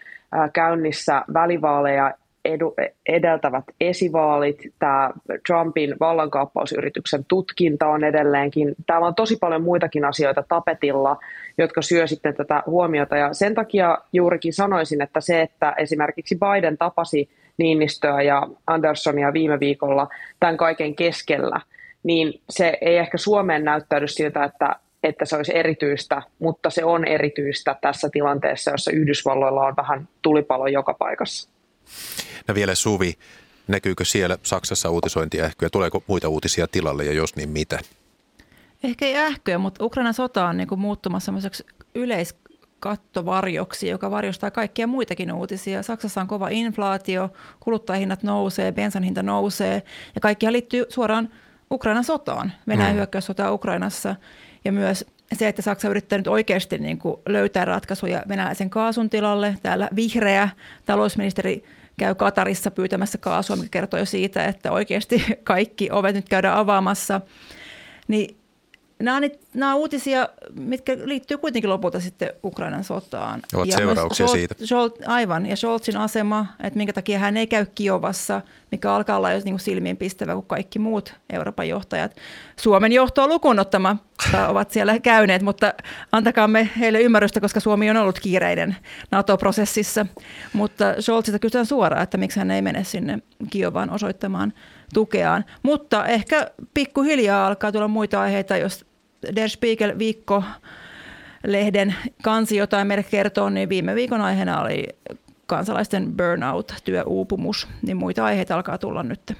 käynnissä välivaaleja edu, edeltävät esivaalit, tämä Trumpin vallankaappausyrityksen tutkinta on edelleenkin. Täällä on tosi paljon muitakin asioita tapetilla, jotka syö sitten tätä huomiota. Ja sen takia juurikin sanoisin, että se, että esimerkiksi Biden tapasi Niinistöä ja Andersonia viime viikolla tämän kaiken keskellä, niin se ei ehkä Suomeen näyttäydy siltä, että että se olisi erityistä, mutta se on erityistä tässä tilanteessa, jossa Yhdysvalloilla on vähän tulipalo joka paikassa. No vielä Suvi, Näkyykö siellä Saksassa uutisointiähkyä? Tuleeko muita uutisia tilalle ja jos niin mitä? Ehkä ei ähkyä, mutta Ukrainan sota on niin kuin muuttumassa semmoiseksi yleiskattovarjoksi, joka varjostaa kaikkia muitakin uutisia. Saksassa on kova inflaatio, kuluttajahinnat nousee, bensan hinta nousee ja kaikkihan liittyy suoraan Ukrainan sotaan, Venäjän mm. hyökkäyssotaan Ukrainassa ja myös se, että Saksa yrittää nyt oikeasti niin kuin löytää ratkaisuja venäläisen kaasun tilalle. Täällä vihreä talousministeri käy Katarissa pyytämässä kaasua, mikä kertoo jo siitä, että oikeasti kaikki ovet nyt käydään avaamassa. Niin Nämä on, nämä on uutisia, mitkä liittyy kuitenkin lopulta sitten Ukrainan sotaan. Ovat ja seurauksia Scholz, siitä. Scholz, aivan, ja Scholzin asema, että minkä takia hän ei käy Kiovassa, mikä alkaa olla jo niin silmiin pistävä kuin kaikki muut Euroopan johtajat. Suomen johtoa lukuun ovat siellä käyneet, mutta antakaamme heille ymmärrystä, koska Suomi on ollut kiireinen NATO-prosessissa. Mutta Scholzista kysytään suoraan, että miksi hän ei mene sinne Kiovaan osoittamaan tukeaan. Mutta ehkä pikkuhiljaa alkaa tulla muita aiheita, jos Der Spiegel viikko lehden kansi jotain meille kertoo, niin viime viikon aiheena oli kansalaisten burnout, työuupumus, niin muita aiheita alkaa tulla nyt.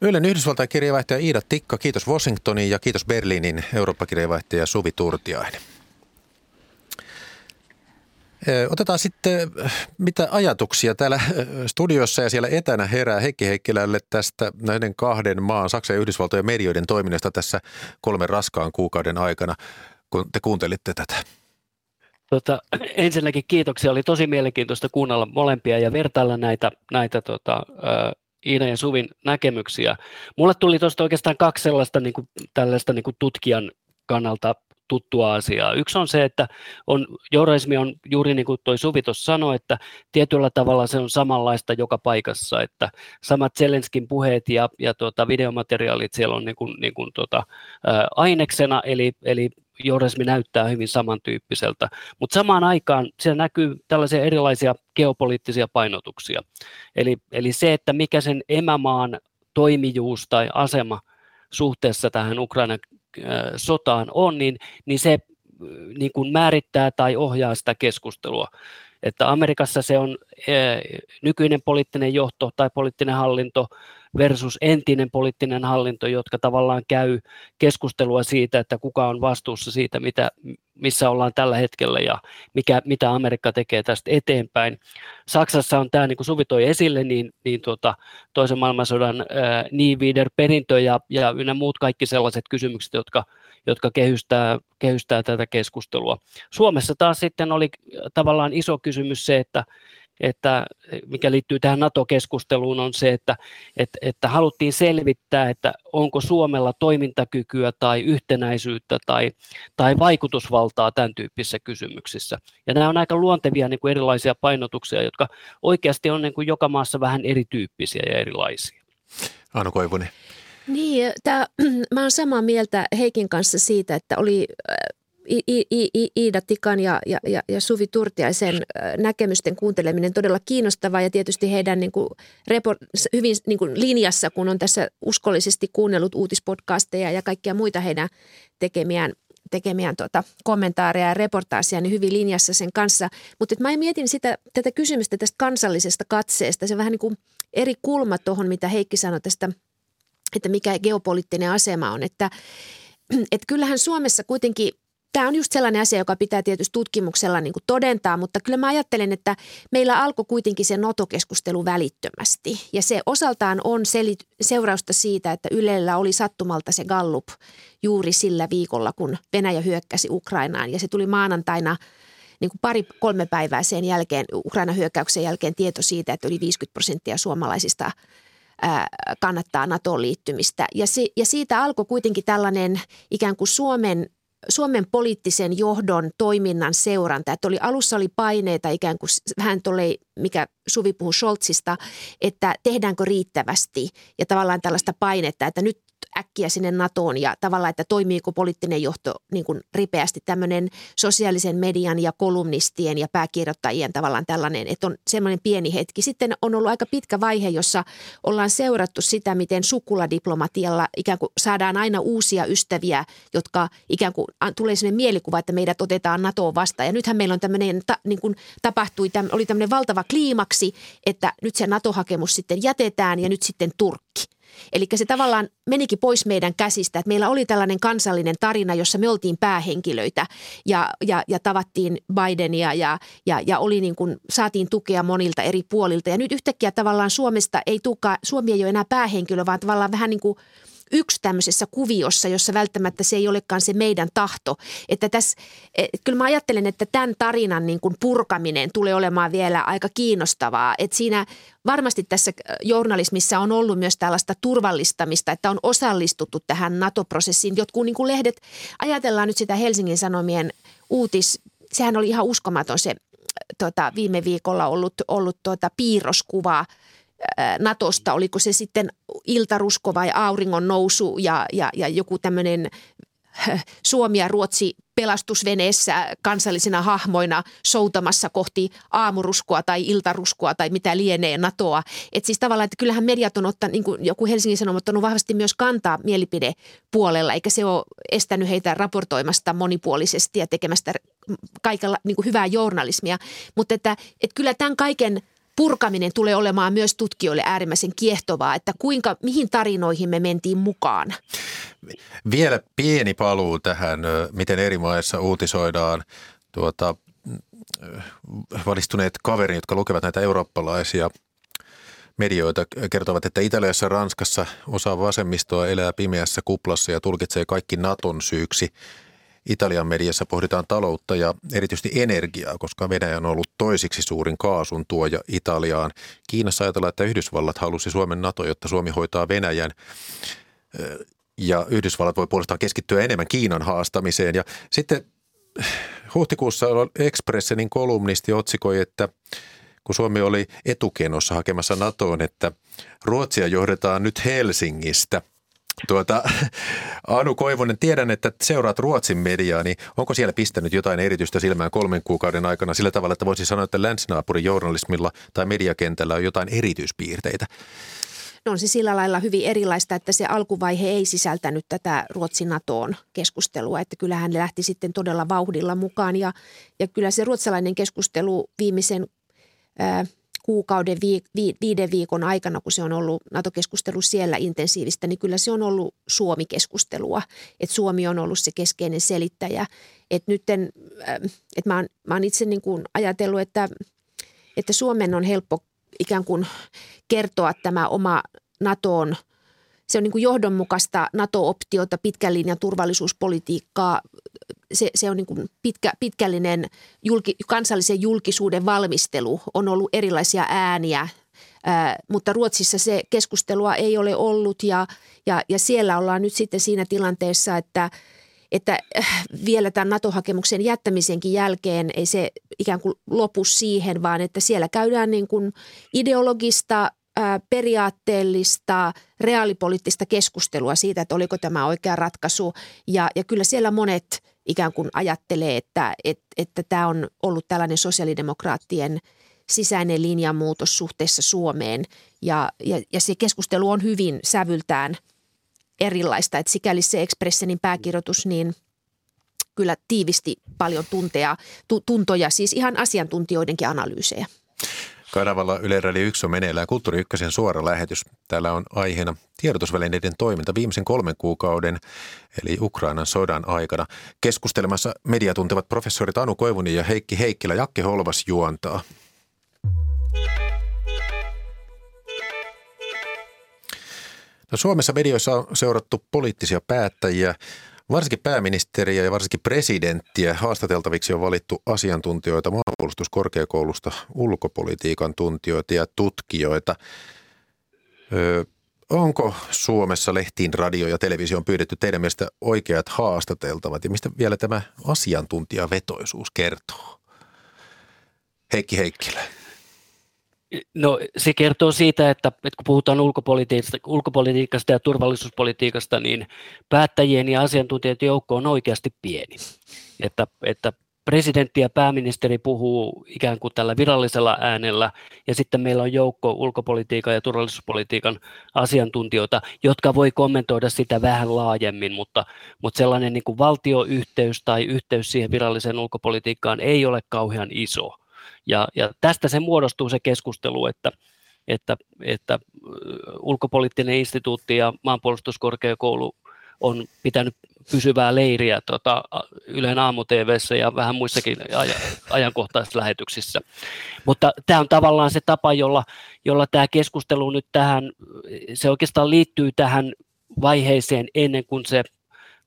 Ylen Yhdysvaltain kirjeenvaihtaja Iida Tikka, kiitos Washingtonin ja kiitos Berliinin Eurooppa-kirjeenvaihtaja Suvi Turtiainen. Otetaan sitten, mitä ajatuksia täällä studiossa ja siellä etänä herää Heikki Heikkilälle tästä näiden kahden maan, Saksan ja Yhdysvaltojen medioiden toiminnasta tässä kolmen raskaan kuukauden aikana, kun te kuuntelitte tätä. Tota, ensinnäkin kiitoksia. Oli tosi mielenkiintoista kuunnella molempia ja vertailla näitä, näitä tota, Iina ja Suvin näkemyksiä. Mulle tuli tuosta oikeastaan kaksi sellaista niin kuin, tällaista niin kuin tutkijan kannalta tuttua asiaa. Yksi on se, että on, journalismi on juuri niin kuin toi Suvi sanoi, että tietyllä tavalla se on samanlaista joka paikassa, että samat Zelenskin puheet ja, ja tuota, videomateriaalit siellä on niin kuin, niin kuin tuota, ää, aineksena, eli, eli journalismi näyttää hyvin samantyyppiseltä, mutta samaan aikaan siellä näkyy tällaisia erilaisia geopoliittisia painotuksia. Eli, eli se, että mikä sen emämaan toimijuus tai asema suhteessa tähän Ukrainan sotaan on, niin, niin se niin kuin määrittää tai ohjaa sitä keskustelua. Että Amerikassa se on nykyinen poliittinen johto tai poliittinen hallinto versus entinen poliittinen hallinto, jotka tavallaan käy keskustelua siitä, että kuka on vastuussa siitä, mitä, missä ollaan tällä hetkellä ja mikä, mitä Amerikka tekee tästä eteenpäin. Saksassa on tämä, niin kuin Suvi toi esille, niin, niin tuota, toisen maailmansodan ää, perintö ja, ja ynnä muut kaikki sellaiset kysymykset, jotka, jotka kehystää, kehystää tätä keskustelua. Suomessa taas sitten oli tavallaan iso kysymys se, että että mikä liittyy tähän NATO-keskusteluun, on se, että, että, että haluttiin selvittää, että onko Suomella toimintakykyä tai yhtenäisyyttä tai, tai vaikutusvaltaa tämän tyyppisissä kysymyksissä. Ja nämä on aika luontevia niin kuin erilaisia painotuksia, jotka oikeasti on niin kuin joka maassa vähän erityyppisiä ja erilaisia. Anu Koivunen. Niin, tämä, mä olen samaa mieltä Heikin kanssa siitä, että oli I, I, Iida Tikan ja, ja, ja Suvi Turtiaisen näkemysten kuunteleminen todella kiinnostavaa ja tietysti heidän niin kuin report, hyvin niin kuin linjassa, kun on tässä uskollisesti kuunnellut uutispodcasteja ja kaikkia muita heidän tekemiään tekemiään tuota, kommentaareja ja reportaasia, niin hyvin linjassa sen kanssa. Mutta mä mietin sitä, tätä kysymystä tästä kansallisesta katseesta. Se on vähän niin kuin eri kulma tuohon, mitä Heikki sanoi tästä, että mikä geopoliittinen asema on. Että, että kyllähän Suomessa kuitenkin Tämä on just sellainen asia, joka pitää tietysti tutkimuksella niin kuin todentaa, mutta kyllä mä ajattelen, että meillä alkoi kuitenkin se notokeskustelu välittömästi. Ja se osaltaan on selit- seurausta siitä, että Ylellä oli sattumalta se Gallup juuri sillä viikolla, kun Venäjä hyökkäsi Ukrainaan. Ja se tuli maanantaina niin kuin pari-kolme päivää sen jälkeen, Ukrainan hyökkäyksen jälkeen tieto siitä, että yli 50 prosenttia suomalaisista kannattaa NATOon liittymistä. Ja, ja siitä alkoi kuitenkin tällainen ikään kuin Suomen Suomen poliittisen johdon toiminnan seuranta. Että oli, alussa oli paineita ikään kuin vähän tuolle, mikä Suvi puhui Scholzista, että tehdäänkö riittävästi ja tavallaan tällaista painetta, että nyt äkkiä sinne NATOon ja tavallaan, että toimiiko poliittinen johto niin kuin ripeästi tämmöinen sosiaalisen median ja kolumnistien ja pääkirjoittajien tavallaan tällainen, että on semmoinen pieni hetki. Sitten on ollut aika pitkä vaihe, jossa ollaan seurattu sitä, miten sukuladiplomatialla ikään kuin saadaan aina uusia ystäviä, jotka ikään kuin tulee sinne mielikuva, että meidät otetaan NATOon vastaan. Ja nythän meillä on tämmöinen, niin kuin tapahtui, oli tämmöinen valtava kliimaksi, että nyt se NATO-hakemus sitten jätetään ja nyt sitten Turkki. Eli se tavallaan menikin pois meidän käsistä, että meillä oli tällainen kansallinen tarina, jossa me oltiin päähenkilöitä ja, ja, ja tavattiin Bidenia ja, ja, ja oli niin kuin, saatiin tukea monilta eri puolilta. Ja nyt yhtäkkiä tavallaan Suomesta ei tuka, Suomi ei ole enää päähenkilö, vaan tavallaan vähän niin kuin – yksi tämmöisessä kuviossa, jossa välttämättä se ei olekaan se meidän tahto. Että tässä, et, kyllä mä ajattelen, että tämän tarinan niin kuin purkaminen tulee olemaan vielä aika kiinnostavaa. Että siinä varmasti tässä journalismissa on ollut myös tällaista turvallistamista, että on osallistuttu tähän NATO-prosessiin. Jotkut niin kuin lehdet, ajatellaan nyt sitä Helsingin Sanomien uutis, sehän oli ihan uskomaton se tota, viime viikolla ollut, ollut tota, piirroskuva – Natosta, oliko se sitten iltarusko vai auringon nousu ja, ja, ja joku tämmöinen Suomi ja Ruotsi pelastusveneessä kansallisina hahmoina soutamassa kohti aamuruskoa tai iltaruskoa tai mitä lienee NATOa. Et siis tavallaan, että kyllähän mediat on ottanut, niin kuin joku Helsingin Sanomat ottanut vahvasti myös kantaa mielipidepuolella, eikä se ole estänyt heitä raportoimasta monipuolisesti ja tekemästä kaikella niin kuin hyvää journalismia. Mutta että, että kyllä tämän kaiken – purkaminen tulee olemaan myös tutkijoille äärimmäisen kiehtovaa, että kuinka, mihin tarinoihin me mentiin mukaan. Vielä pieni paluu tähän, miten eri maissa uutisoidaan tuota, valistuneet kaverit, jotka lukevat näitä eurooppalaisia medioita, kertovat, että Italiassa ja Ranskassa osa vasemmistoa elää pimeässä kuplassa ja tulkitsee kaikki Naton syyksi – Italian mediassa pohditaan taloutta ja erityisesti energiaa, koska Venäjä on ollut toisiksi suurin kaasun tuoja Italiaan. Kiinassa ajatellaan, että Yhdysvallat halusi Suomen NATO, jotta Suomi hoitaa Venäjän ja Yhdysvallat voi puolestaan keskittyä enemmän Kiinan haastamiseen. Ja sitten huhtikuussa Expressenin kolumnisti otsikoi, että kun Suomi oli etukenossa hakemassa NATOon, että Ruotsia johdetaan nyt Helsingistä – Tuota, Anu Koivunen, tiedän, että seuraat Ruotsin mediaa, niin onko siellä pistänyt jotain erityistä silmään kolmen kuukauden aikana sillä tavalla, että voisi sanoa, että länsinaapurin journalismilla tai mediakentällä on jotain erityispiirteitä? No on se sillä lailla hyvin erilaista, että se alkuvaihe ei sisältänyt tätä Ruotsin NATOon keskustelua, että kyllähän lähti sitten todella vauhdilla mukaan ja, ja kyllä se ruotsalainen keskustelu viimeisen ää, kuukauden, vi, vi, viiden viikon aikana, kun se on ollut NATO-keskustelu siellä intensiivistä, niin kyllä se on ollut Suomi-keskustelua. Että Suomi on ollut se keskeinen selittäjä. Että nyt äh, että mä, oon, mä oon itse niin kuin ajatellut, että, että Suomen on helppo ikään kuin kertoa tämä oma NATOon – se on niin kuin johdonmukaista NATO-optiota, pitkän linjan turvallisuuspolitiikkaa. Se, se on niin kuin pitkä, pitkällinen julki, kansallisen julkisuuden valmistelu. On ollut erilaisia ääniä, ää, mutta Ruotsissa se keskustelua ei ole ollut ja, ja, ja siellä ollaan nyt sitten siinä tilanteessa, että että äh, vielä tämän NATO-hakemuksen jättämisenkin jälkeen ei se ikään kuin lopu siihen, vaan että siellä käydään niin kuin ideologista periaatteellista, reaalipoliittista keskustelua siitä, että oliko tämä oikea ratkaisu. Ja, ja kyllä siellä monet ikään kuin ajattelee, että, että, että tämä on ollut tällainen sosiaalidemokraattien sisäinen linjanmuutos suhteessa Suomeen. Ja, ja, ja se keskustelu on hyvin sävyltään erilaista, että sikäli se Expressenin pääkirjoitus, niin kyllä tiivisti paljon tunteja, tuntoja, siis ihan asiantuntijoidenkin analyysejä. Kanavalla Yle Radio 1 on meneillään Kulttuuri Ykkösen suora lähetys. Täällä on aiheena tiedotusvälineiden toiminta viimeisen kolmen kuukauden, eli Ukrainan sodan aikana. Keskustelemassa mediatuntevat professorit Anu Koivunen ja Heikki Heikkilä. Jakke Holvas juontaa. No Suomessa medioissa on seurattu poliittisia päättäjiä, Varsinkin pääministeriä ja varsinkin presidenttiä haastateltaviksi on valittu asiantuntijoita maanpuolustuskorkeakoulusta, ulkopolitiikan tuntijoita ja tutkijoita. Öö, onko Suomessa lehtiin, radio ja televisioon pyydetty teidän mielestä oikeat haastateltavat ja mistä vielä tämä asiantuntijavetoisuus kertoo? Heikki Heikkilä. No se kertoo siitä, että, että kun puhutaan ulkopolitiikasta, ulkopolitiikasta ja turvallisuuspolitiikasta, niin päättäjien ja asiantuntijoiden joukko on oikeasti pieni. Että, että presidentti ja pääministeri puhuu ikään kuin tällä virallisella äänellä, ja sitten meillä on joukko ulkopolitiikan ja turvallisuuspolitiikan asiantuntijoita, jotka voi kommentoida sitä vähän laajemmin, mutta, mutta sellainen niin kuin valtioyhteys tai yhteys siihen viralliseen ulkopolitiikkaan ei ole kauhean iso. Ja, ja tästä se muodostuu se keskustelu, että, että, että ulkopoliittinen instituutti ja maanpuolustuskorkeakoulu on pitänyt pysyvää leiriä tota, Ylen aamu ja vähän muissakin ajankohtaisissa lähetyksissä. Mutta tämä on tavallaan se tapa, jolla, jolla tämä keskustelu nyt tähän, se oikeastaan liittyy tähän vaiheeseen ennen kuin se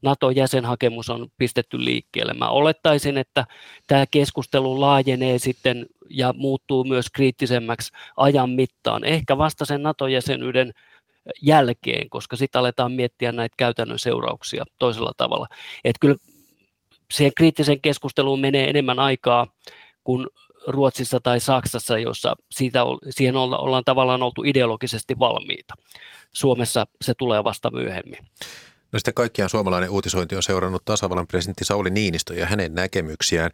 NATO-jäsenhakemus on pistetty liikkeelle. Mä olettaisin, että tämä keskustelu laajenee sitten ja muuttuu myös kriittisemmäksi ajan mittaan, ehkä vasta sen NATO-jäsenyyden jälkeen, koska sitten aletaan miettiä näitä käytännön seurauksia toisella tavalla. Että kyllä siihen kriittiseen keskusteluun menee enemmän aikaa kuin Ruotsissa tai Saksassa, jossa siitä, siihen olla, ollaan tavallaan oltu ideologisesti valmiita. Suomessa se tulee vasta myöhemmin. No sitten kaikkiaan suomalainen uutisointi on seurannut tasavallan presidentti Sauli Niinistö ja hänen näkemyksiään.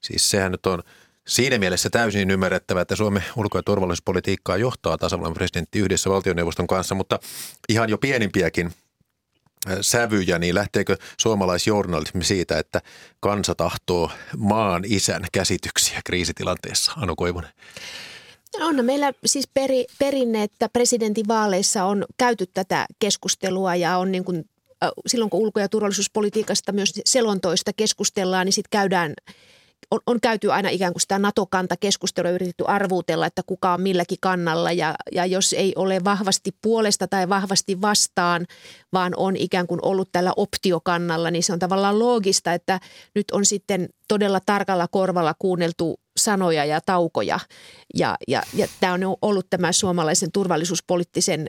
Siis sehän nyt on Siinä mielessä täysin ymmärrettävä, että Suomen ulko- ja turvallisuuspolitiikkaa johtaa tasavallan presidentti yhdessä valtioneuvoston kanssa, mutta ihan jo pienimpiäkin sävyjä, niin lähteekö suomalaisjournalismi siitä, että kansa tahtoo maan isän käsityksiä kriisitilanteessa? Anu Koivunen. On meillä siis peri, perinne, että presidentinvaaleissa on käyty tätä keskustelua ja on niin kuin, silloin kun ulko- ja turvallisuuspolitiikasta myös selontoista keskustellaan, niin sitten käydään – on, on käyty aina ikään kuin sitä NATO-kantakeskustelua yritetty arvuutella, että kuka on milläkin kannalla. Ja, ja jos ei ole vahvasti puolesta tai vahvasti vastaan, vaan on ikään kuin ollut tällä optiokannalla, niin se on tavallaan loogista, että nyt on sitten todella tarkalla korvalla kuunneltu sanoja ja taukoja. Ja, ja, ja tämä on ollut tämä suomalaisen turvallisuuspoliittisen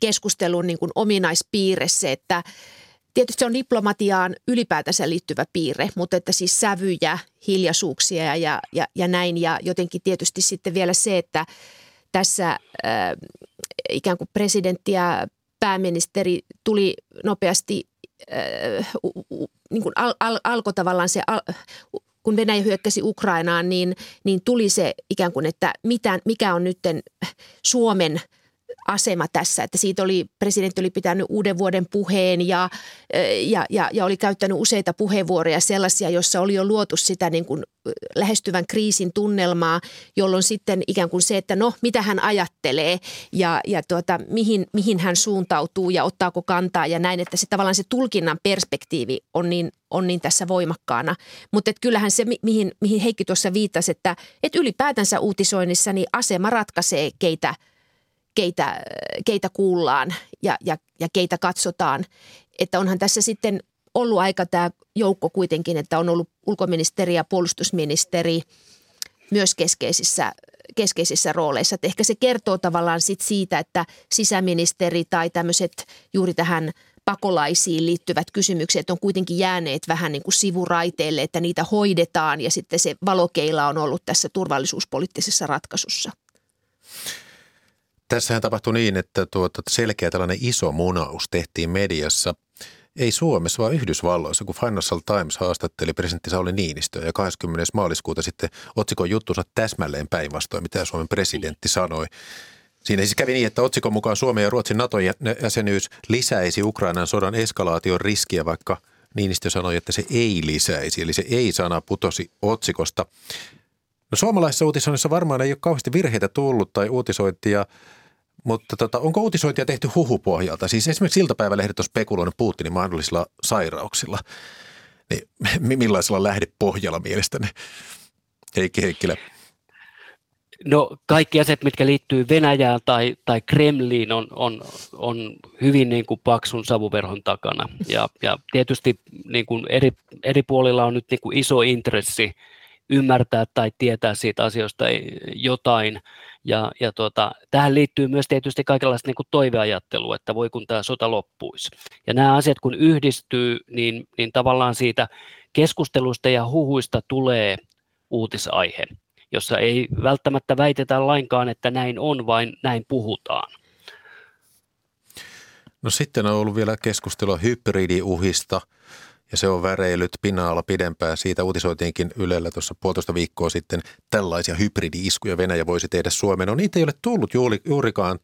keskustelun niin kuin ominaispiirre se, että Tietysti se on diplomatiaan ylipäätänsä liittyvä piirre, mutta että siis sävyjä, hiljaisuuksia ja, ja, ja näin. Ja jotenkin tietysti sitten vielä se, että tässä äh, ikään kuin presidentti ja pääministeri tuli nopeasti, äh, niin kuin al, al, alkoi tavallaan se, al, kun Venäjä hyökkäsi Ukrainaan, niin, niin tuli se ikään kuin, että mitään, mikä on nyt Suomen – asema tässä, että siitä oli, presidentti oli pitänyt uuden vuoden puheen ja, ja, ja, ja oli käyttänyt useita puheenvuoroja sellaisia, joissa oli jo luotu sitä niin kuin lähestyvän kriisin tunnelmaa, jolloin sitten ikään kuin se, että no mitä hän ajattelee ja, ja tuota, mihin, mihin hän suuntautuu ja ottaako kantaa ja näin, että se tavallaan se tulkinnan perspektiivi on niin, on niin tässä voimakkaana. Mutta kyllähän se, mihin, mihin Heikki tuossa viittasi, että, että ylipäätänsä uutisoinnissa niin asema ratkaisee, keitä – keitä, keitä kuullaan ja, ja, ja keitä katsotaan. Että onhan tässä sitten ollut aika tämä joukko kuitenkin, että on ollut ulkoministeri ja puolustusministeri myös keskeisissä, keskeisissä rooleissa. Että ehkä se kertoo tavallaan sit siitä, että sisäministeri tai tämmöiset juuri tähän pakolaisiin liittyvät kysymykset on kuitenkin jääneet vähän niin kuin sivuraiteille, että niitä hoidetaan ja sitten se valokeila on ollut tässä turvallisuuspoliittisessa ratkaisussa. Tässähän tapahtui niin, että tuota, selkeä tällainen iso munaus tehtiin mediassa. Ei Suomessa, vaan Yhdysvalloissa, kun Financial Times haastatteli presidentti Sauli Niinistöä ja 20. maaliskuuta sitten otsikon juttunsa täsmälleen päinvastoin, mitä Suomen presidentti sanoi. Siinä siis kävi niin, että otsikon mukaan Suomen ja Ruotsin NATO-jäsenyys lisäisi Ukrainan sodan eskalaation riskiä, vaikka Niinistö sanoi, että se ei lisäisi, eli se ei-sana putosi otsikosta. No suomalaisessa uutisoinnissa varmaan ei ole kauheasti virheitä tullut tai uutisointia – mutta tota, onko uutisointia tehty huhupohjalta? Siis esimerkiksi iltapäivälehdet on spekuloinut Putinin mahdollisilla sairauksilla. Niin millaisella lähdepohjalla mielestäni? Heikki Heikkilä. No kaikki asiat, mitkä liittyy Venäjään tai, tai Kremliin, on, on, on hyvin niin kuin paksun savuverhon takana. Ja, ja tietysti niin kuin eri, eri puolilla on nyt niin kuin iso intressi ymmärtää tai tietää siitä asioista jotain. Ja, ja tuota, tähän liittyy myös tietysti kaikenlaista niin kuin toiveajattelua, että voi kun tämä sota loppuisi. Ja nämä asiat kun yhdistyy, niin, niin tavallaan siitä keskustelusta ja huhuista tulee uutisaihe. jossa ei välttämättä väitetä lainkaan, että näin on, vain näin puhutaan. No sitten on ollut vielä keskustelua hybridiuhista ja se on väreilyt pinna-alla pidempään. Siitä uutisoitiinkin Ylellä tuossa puolitoista viikkoa sitten. Tällaisia hybridi-iskuja Venäjä voisi tehdä Suomeen. No niitä ei ole tullut juuri, juurikaan.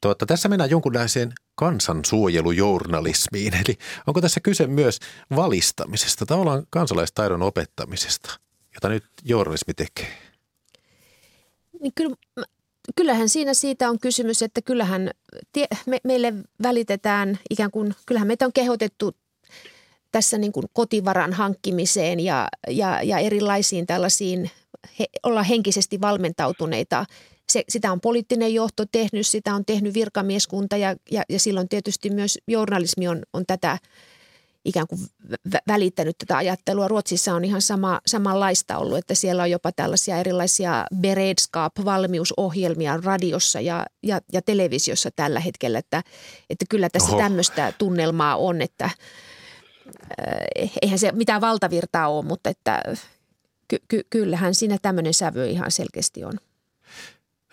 Tuota, tässä mennään jonkunlaiseen kansansuojelujournalismiin. Eli onko tässä kyse myös valistamisesta, tavallaan kansalaistaidon opettamisesta, jota nyt journalismi tekee? Niin kyllä kyllähän siinä siitä on kysymys, että kyllähän tie, me, meille välitetään ikään kuin, kyllähän meitä on kehotettu tässä niin kuin kotivaran hankkimiseen ja, ja, ja erilaisiin tällaisiin, he, olla henkisesti valmentautuneita. Se, sitä on poliittinen johto tehnyt, sitä on tehnyt virkamieskunta ja, ja, ja silloin tietysti myös journalismi on, on tätä – ikään kuin välittänyt tätä ajattelua. Ruotsissa on ihan sama, samanlaista ollut, että siellä on jopa tällaisia erilaisia beredskap-valmiusohjelmia radiossa ja, ja, ja televisiossa tällä hetkellä, että, että kyllä tässä Oho. tämmöistä tunnelmaa on, että eihän se mitään valtavirtaa ole, mutta että ky, ky, kyllähän siinä tämmöinen sävy ihan selkeästi on.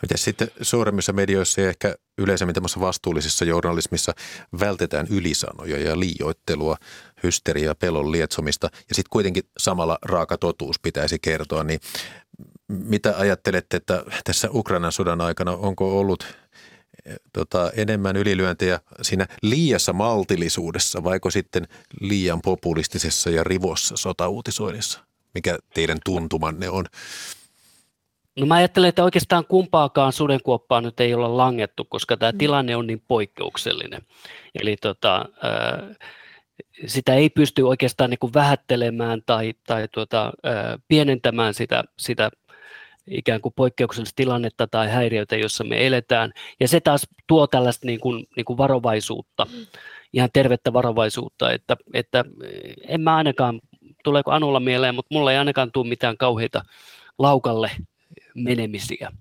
Miten sitten suuremmissa medioissa ja ehkä yleisemmin tämmöisessä vastuullisessa journalismissa vältetään ylisanoja ja liioittelua, hysteriaa, pelon lietsomista ja sitten kuitenkin samalla raaka totuus pitäisi kertoa, niin mitä ajattelette, että tässä Ukrainan sodan aikana onko ollut tota, enemmän ylilyöntejä siinä liiassa maltillisuudessa vaiko sitten liian populistisessa ja rivossa sotauutisoinnissa? Mikä teidän tuntumanne on? No mä ajattelen, että oikeastaan kumpaakaan sudenkuoppaa nyt ei olla langettu, koska tämä mm. tilanne on niin poikkeuksellinen. Eli tota, sitä ei pysty oikeastaan niin kuin vähättelemään tai, tai tuota, pienentämään sitä, sitä ikään kuin poikkeuksellista tilannetta tai häiriötä, jossa me eletään. Ja se taas tuo tällaista niin kuin, niin kuin varovaisuutta, ihan tervettä varovaisuutta, että, että en mä ainakaan, tuleeko Anulla mieleen, mutta mulla ei ainakaan tule mitään kauheita laukalle menemisiä.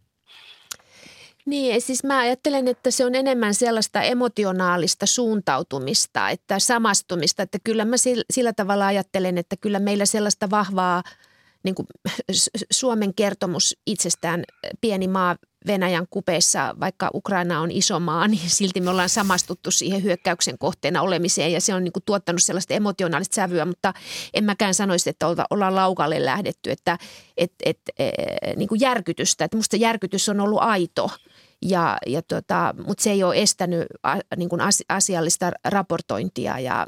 Niin, siis mä ajattelen, että se on enemmän sellaista emotionaalista suuntautumista, että samastumista, että kyllä mä sillä tavalla ajattelen, että kyllä meillä sellaista vahvaa niin kuin Suomen kertomus itsestään pieni maa Venäjän kupeessa, vaikka Ukraina on iso maa, niin silti me ollaan samastuttu siihen hyökkäyksen kohteena olemiseen ja se on niin kuin tuottanut sellaista emotionaalista sävyä, mutta en mäkään sanoisi, että ollaan laukalle lähdetty, että et, et, e, niin kuin järkytystä, että musta järkytys on ollut aito ja, ja tota, mutta se ei ole estänyt a, niin kuin asiallista raportointia ja,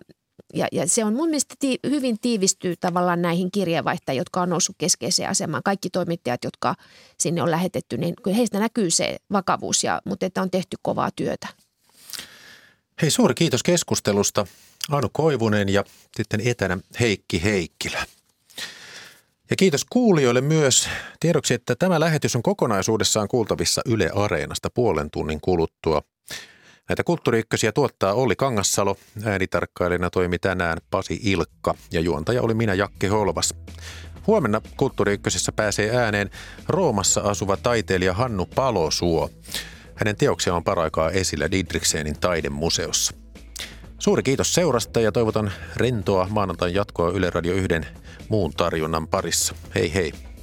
ja, ja se on mun mielestä tii, hyvin tiivistyy tavallaan näihin kirjeenvaihtajiin, jotka on noussut keskeiseen asemaan. Kaikki toimittajat, jotka sinne on lähetetty, niin heistä näkyy se vakavuus, ja, mutta että on tehty kovaa työtä. Hei, suuri kiitos keskustelusta. Anu Koivunen ja sitten etänä Heikki Heikkilä. Ja kiitos kuulijoille myös tiedoksi, että tämä lähetys on kokonaisuudessaan kuultavissa Yle Areenasta puolen tunnin kuluttua – Näitä kulttuuriykkösiä tuottaa Olli Kangassalo, äänitarkkailijana toimi tänään Pasi Ilkka ja juontaja oli minä Jakke Holvas. Huomenna Kulttuuriykkösessä pääsee ääneen Roomassa asuva taiteilija Hannu Palosuo. Hänen teoksia on paraikaa esillä Didriksenin taidemuseossa. Suuri kiitos seurasta ja toivotan rentoa maanantain jatkoa Yle Radio 1 muun tarjonnan parissa. Hei hei!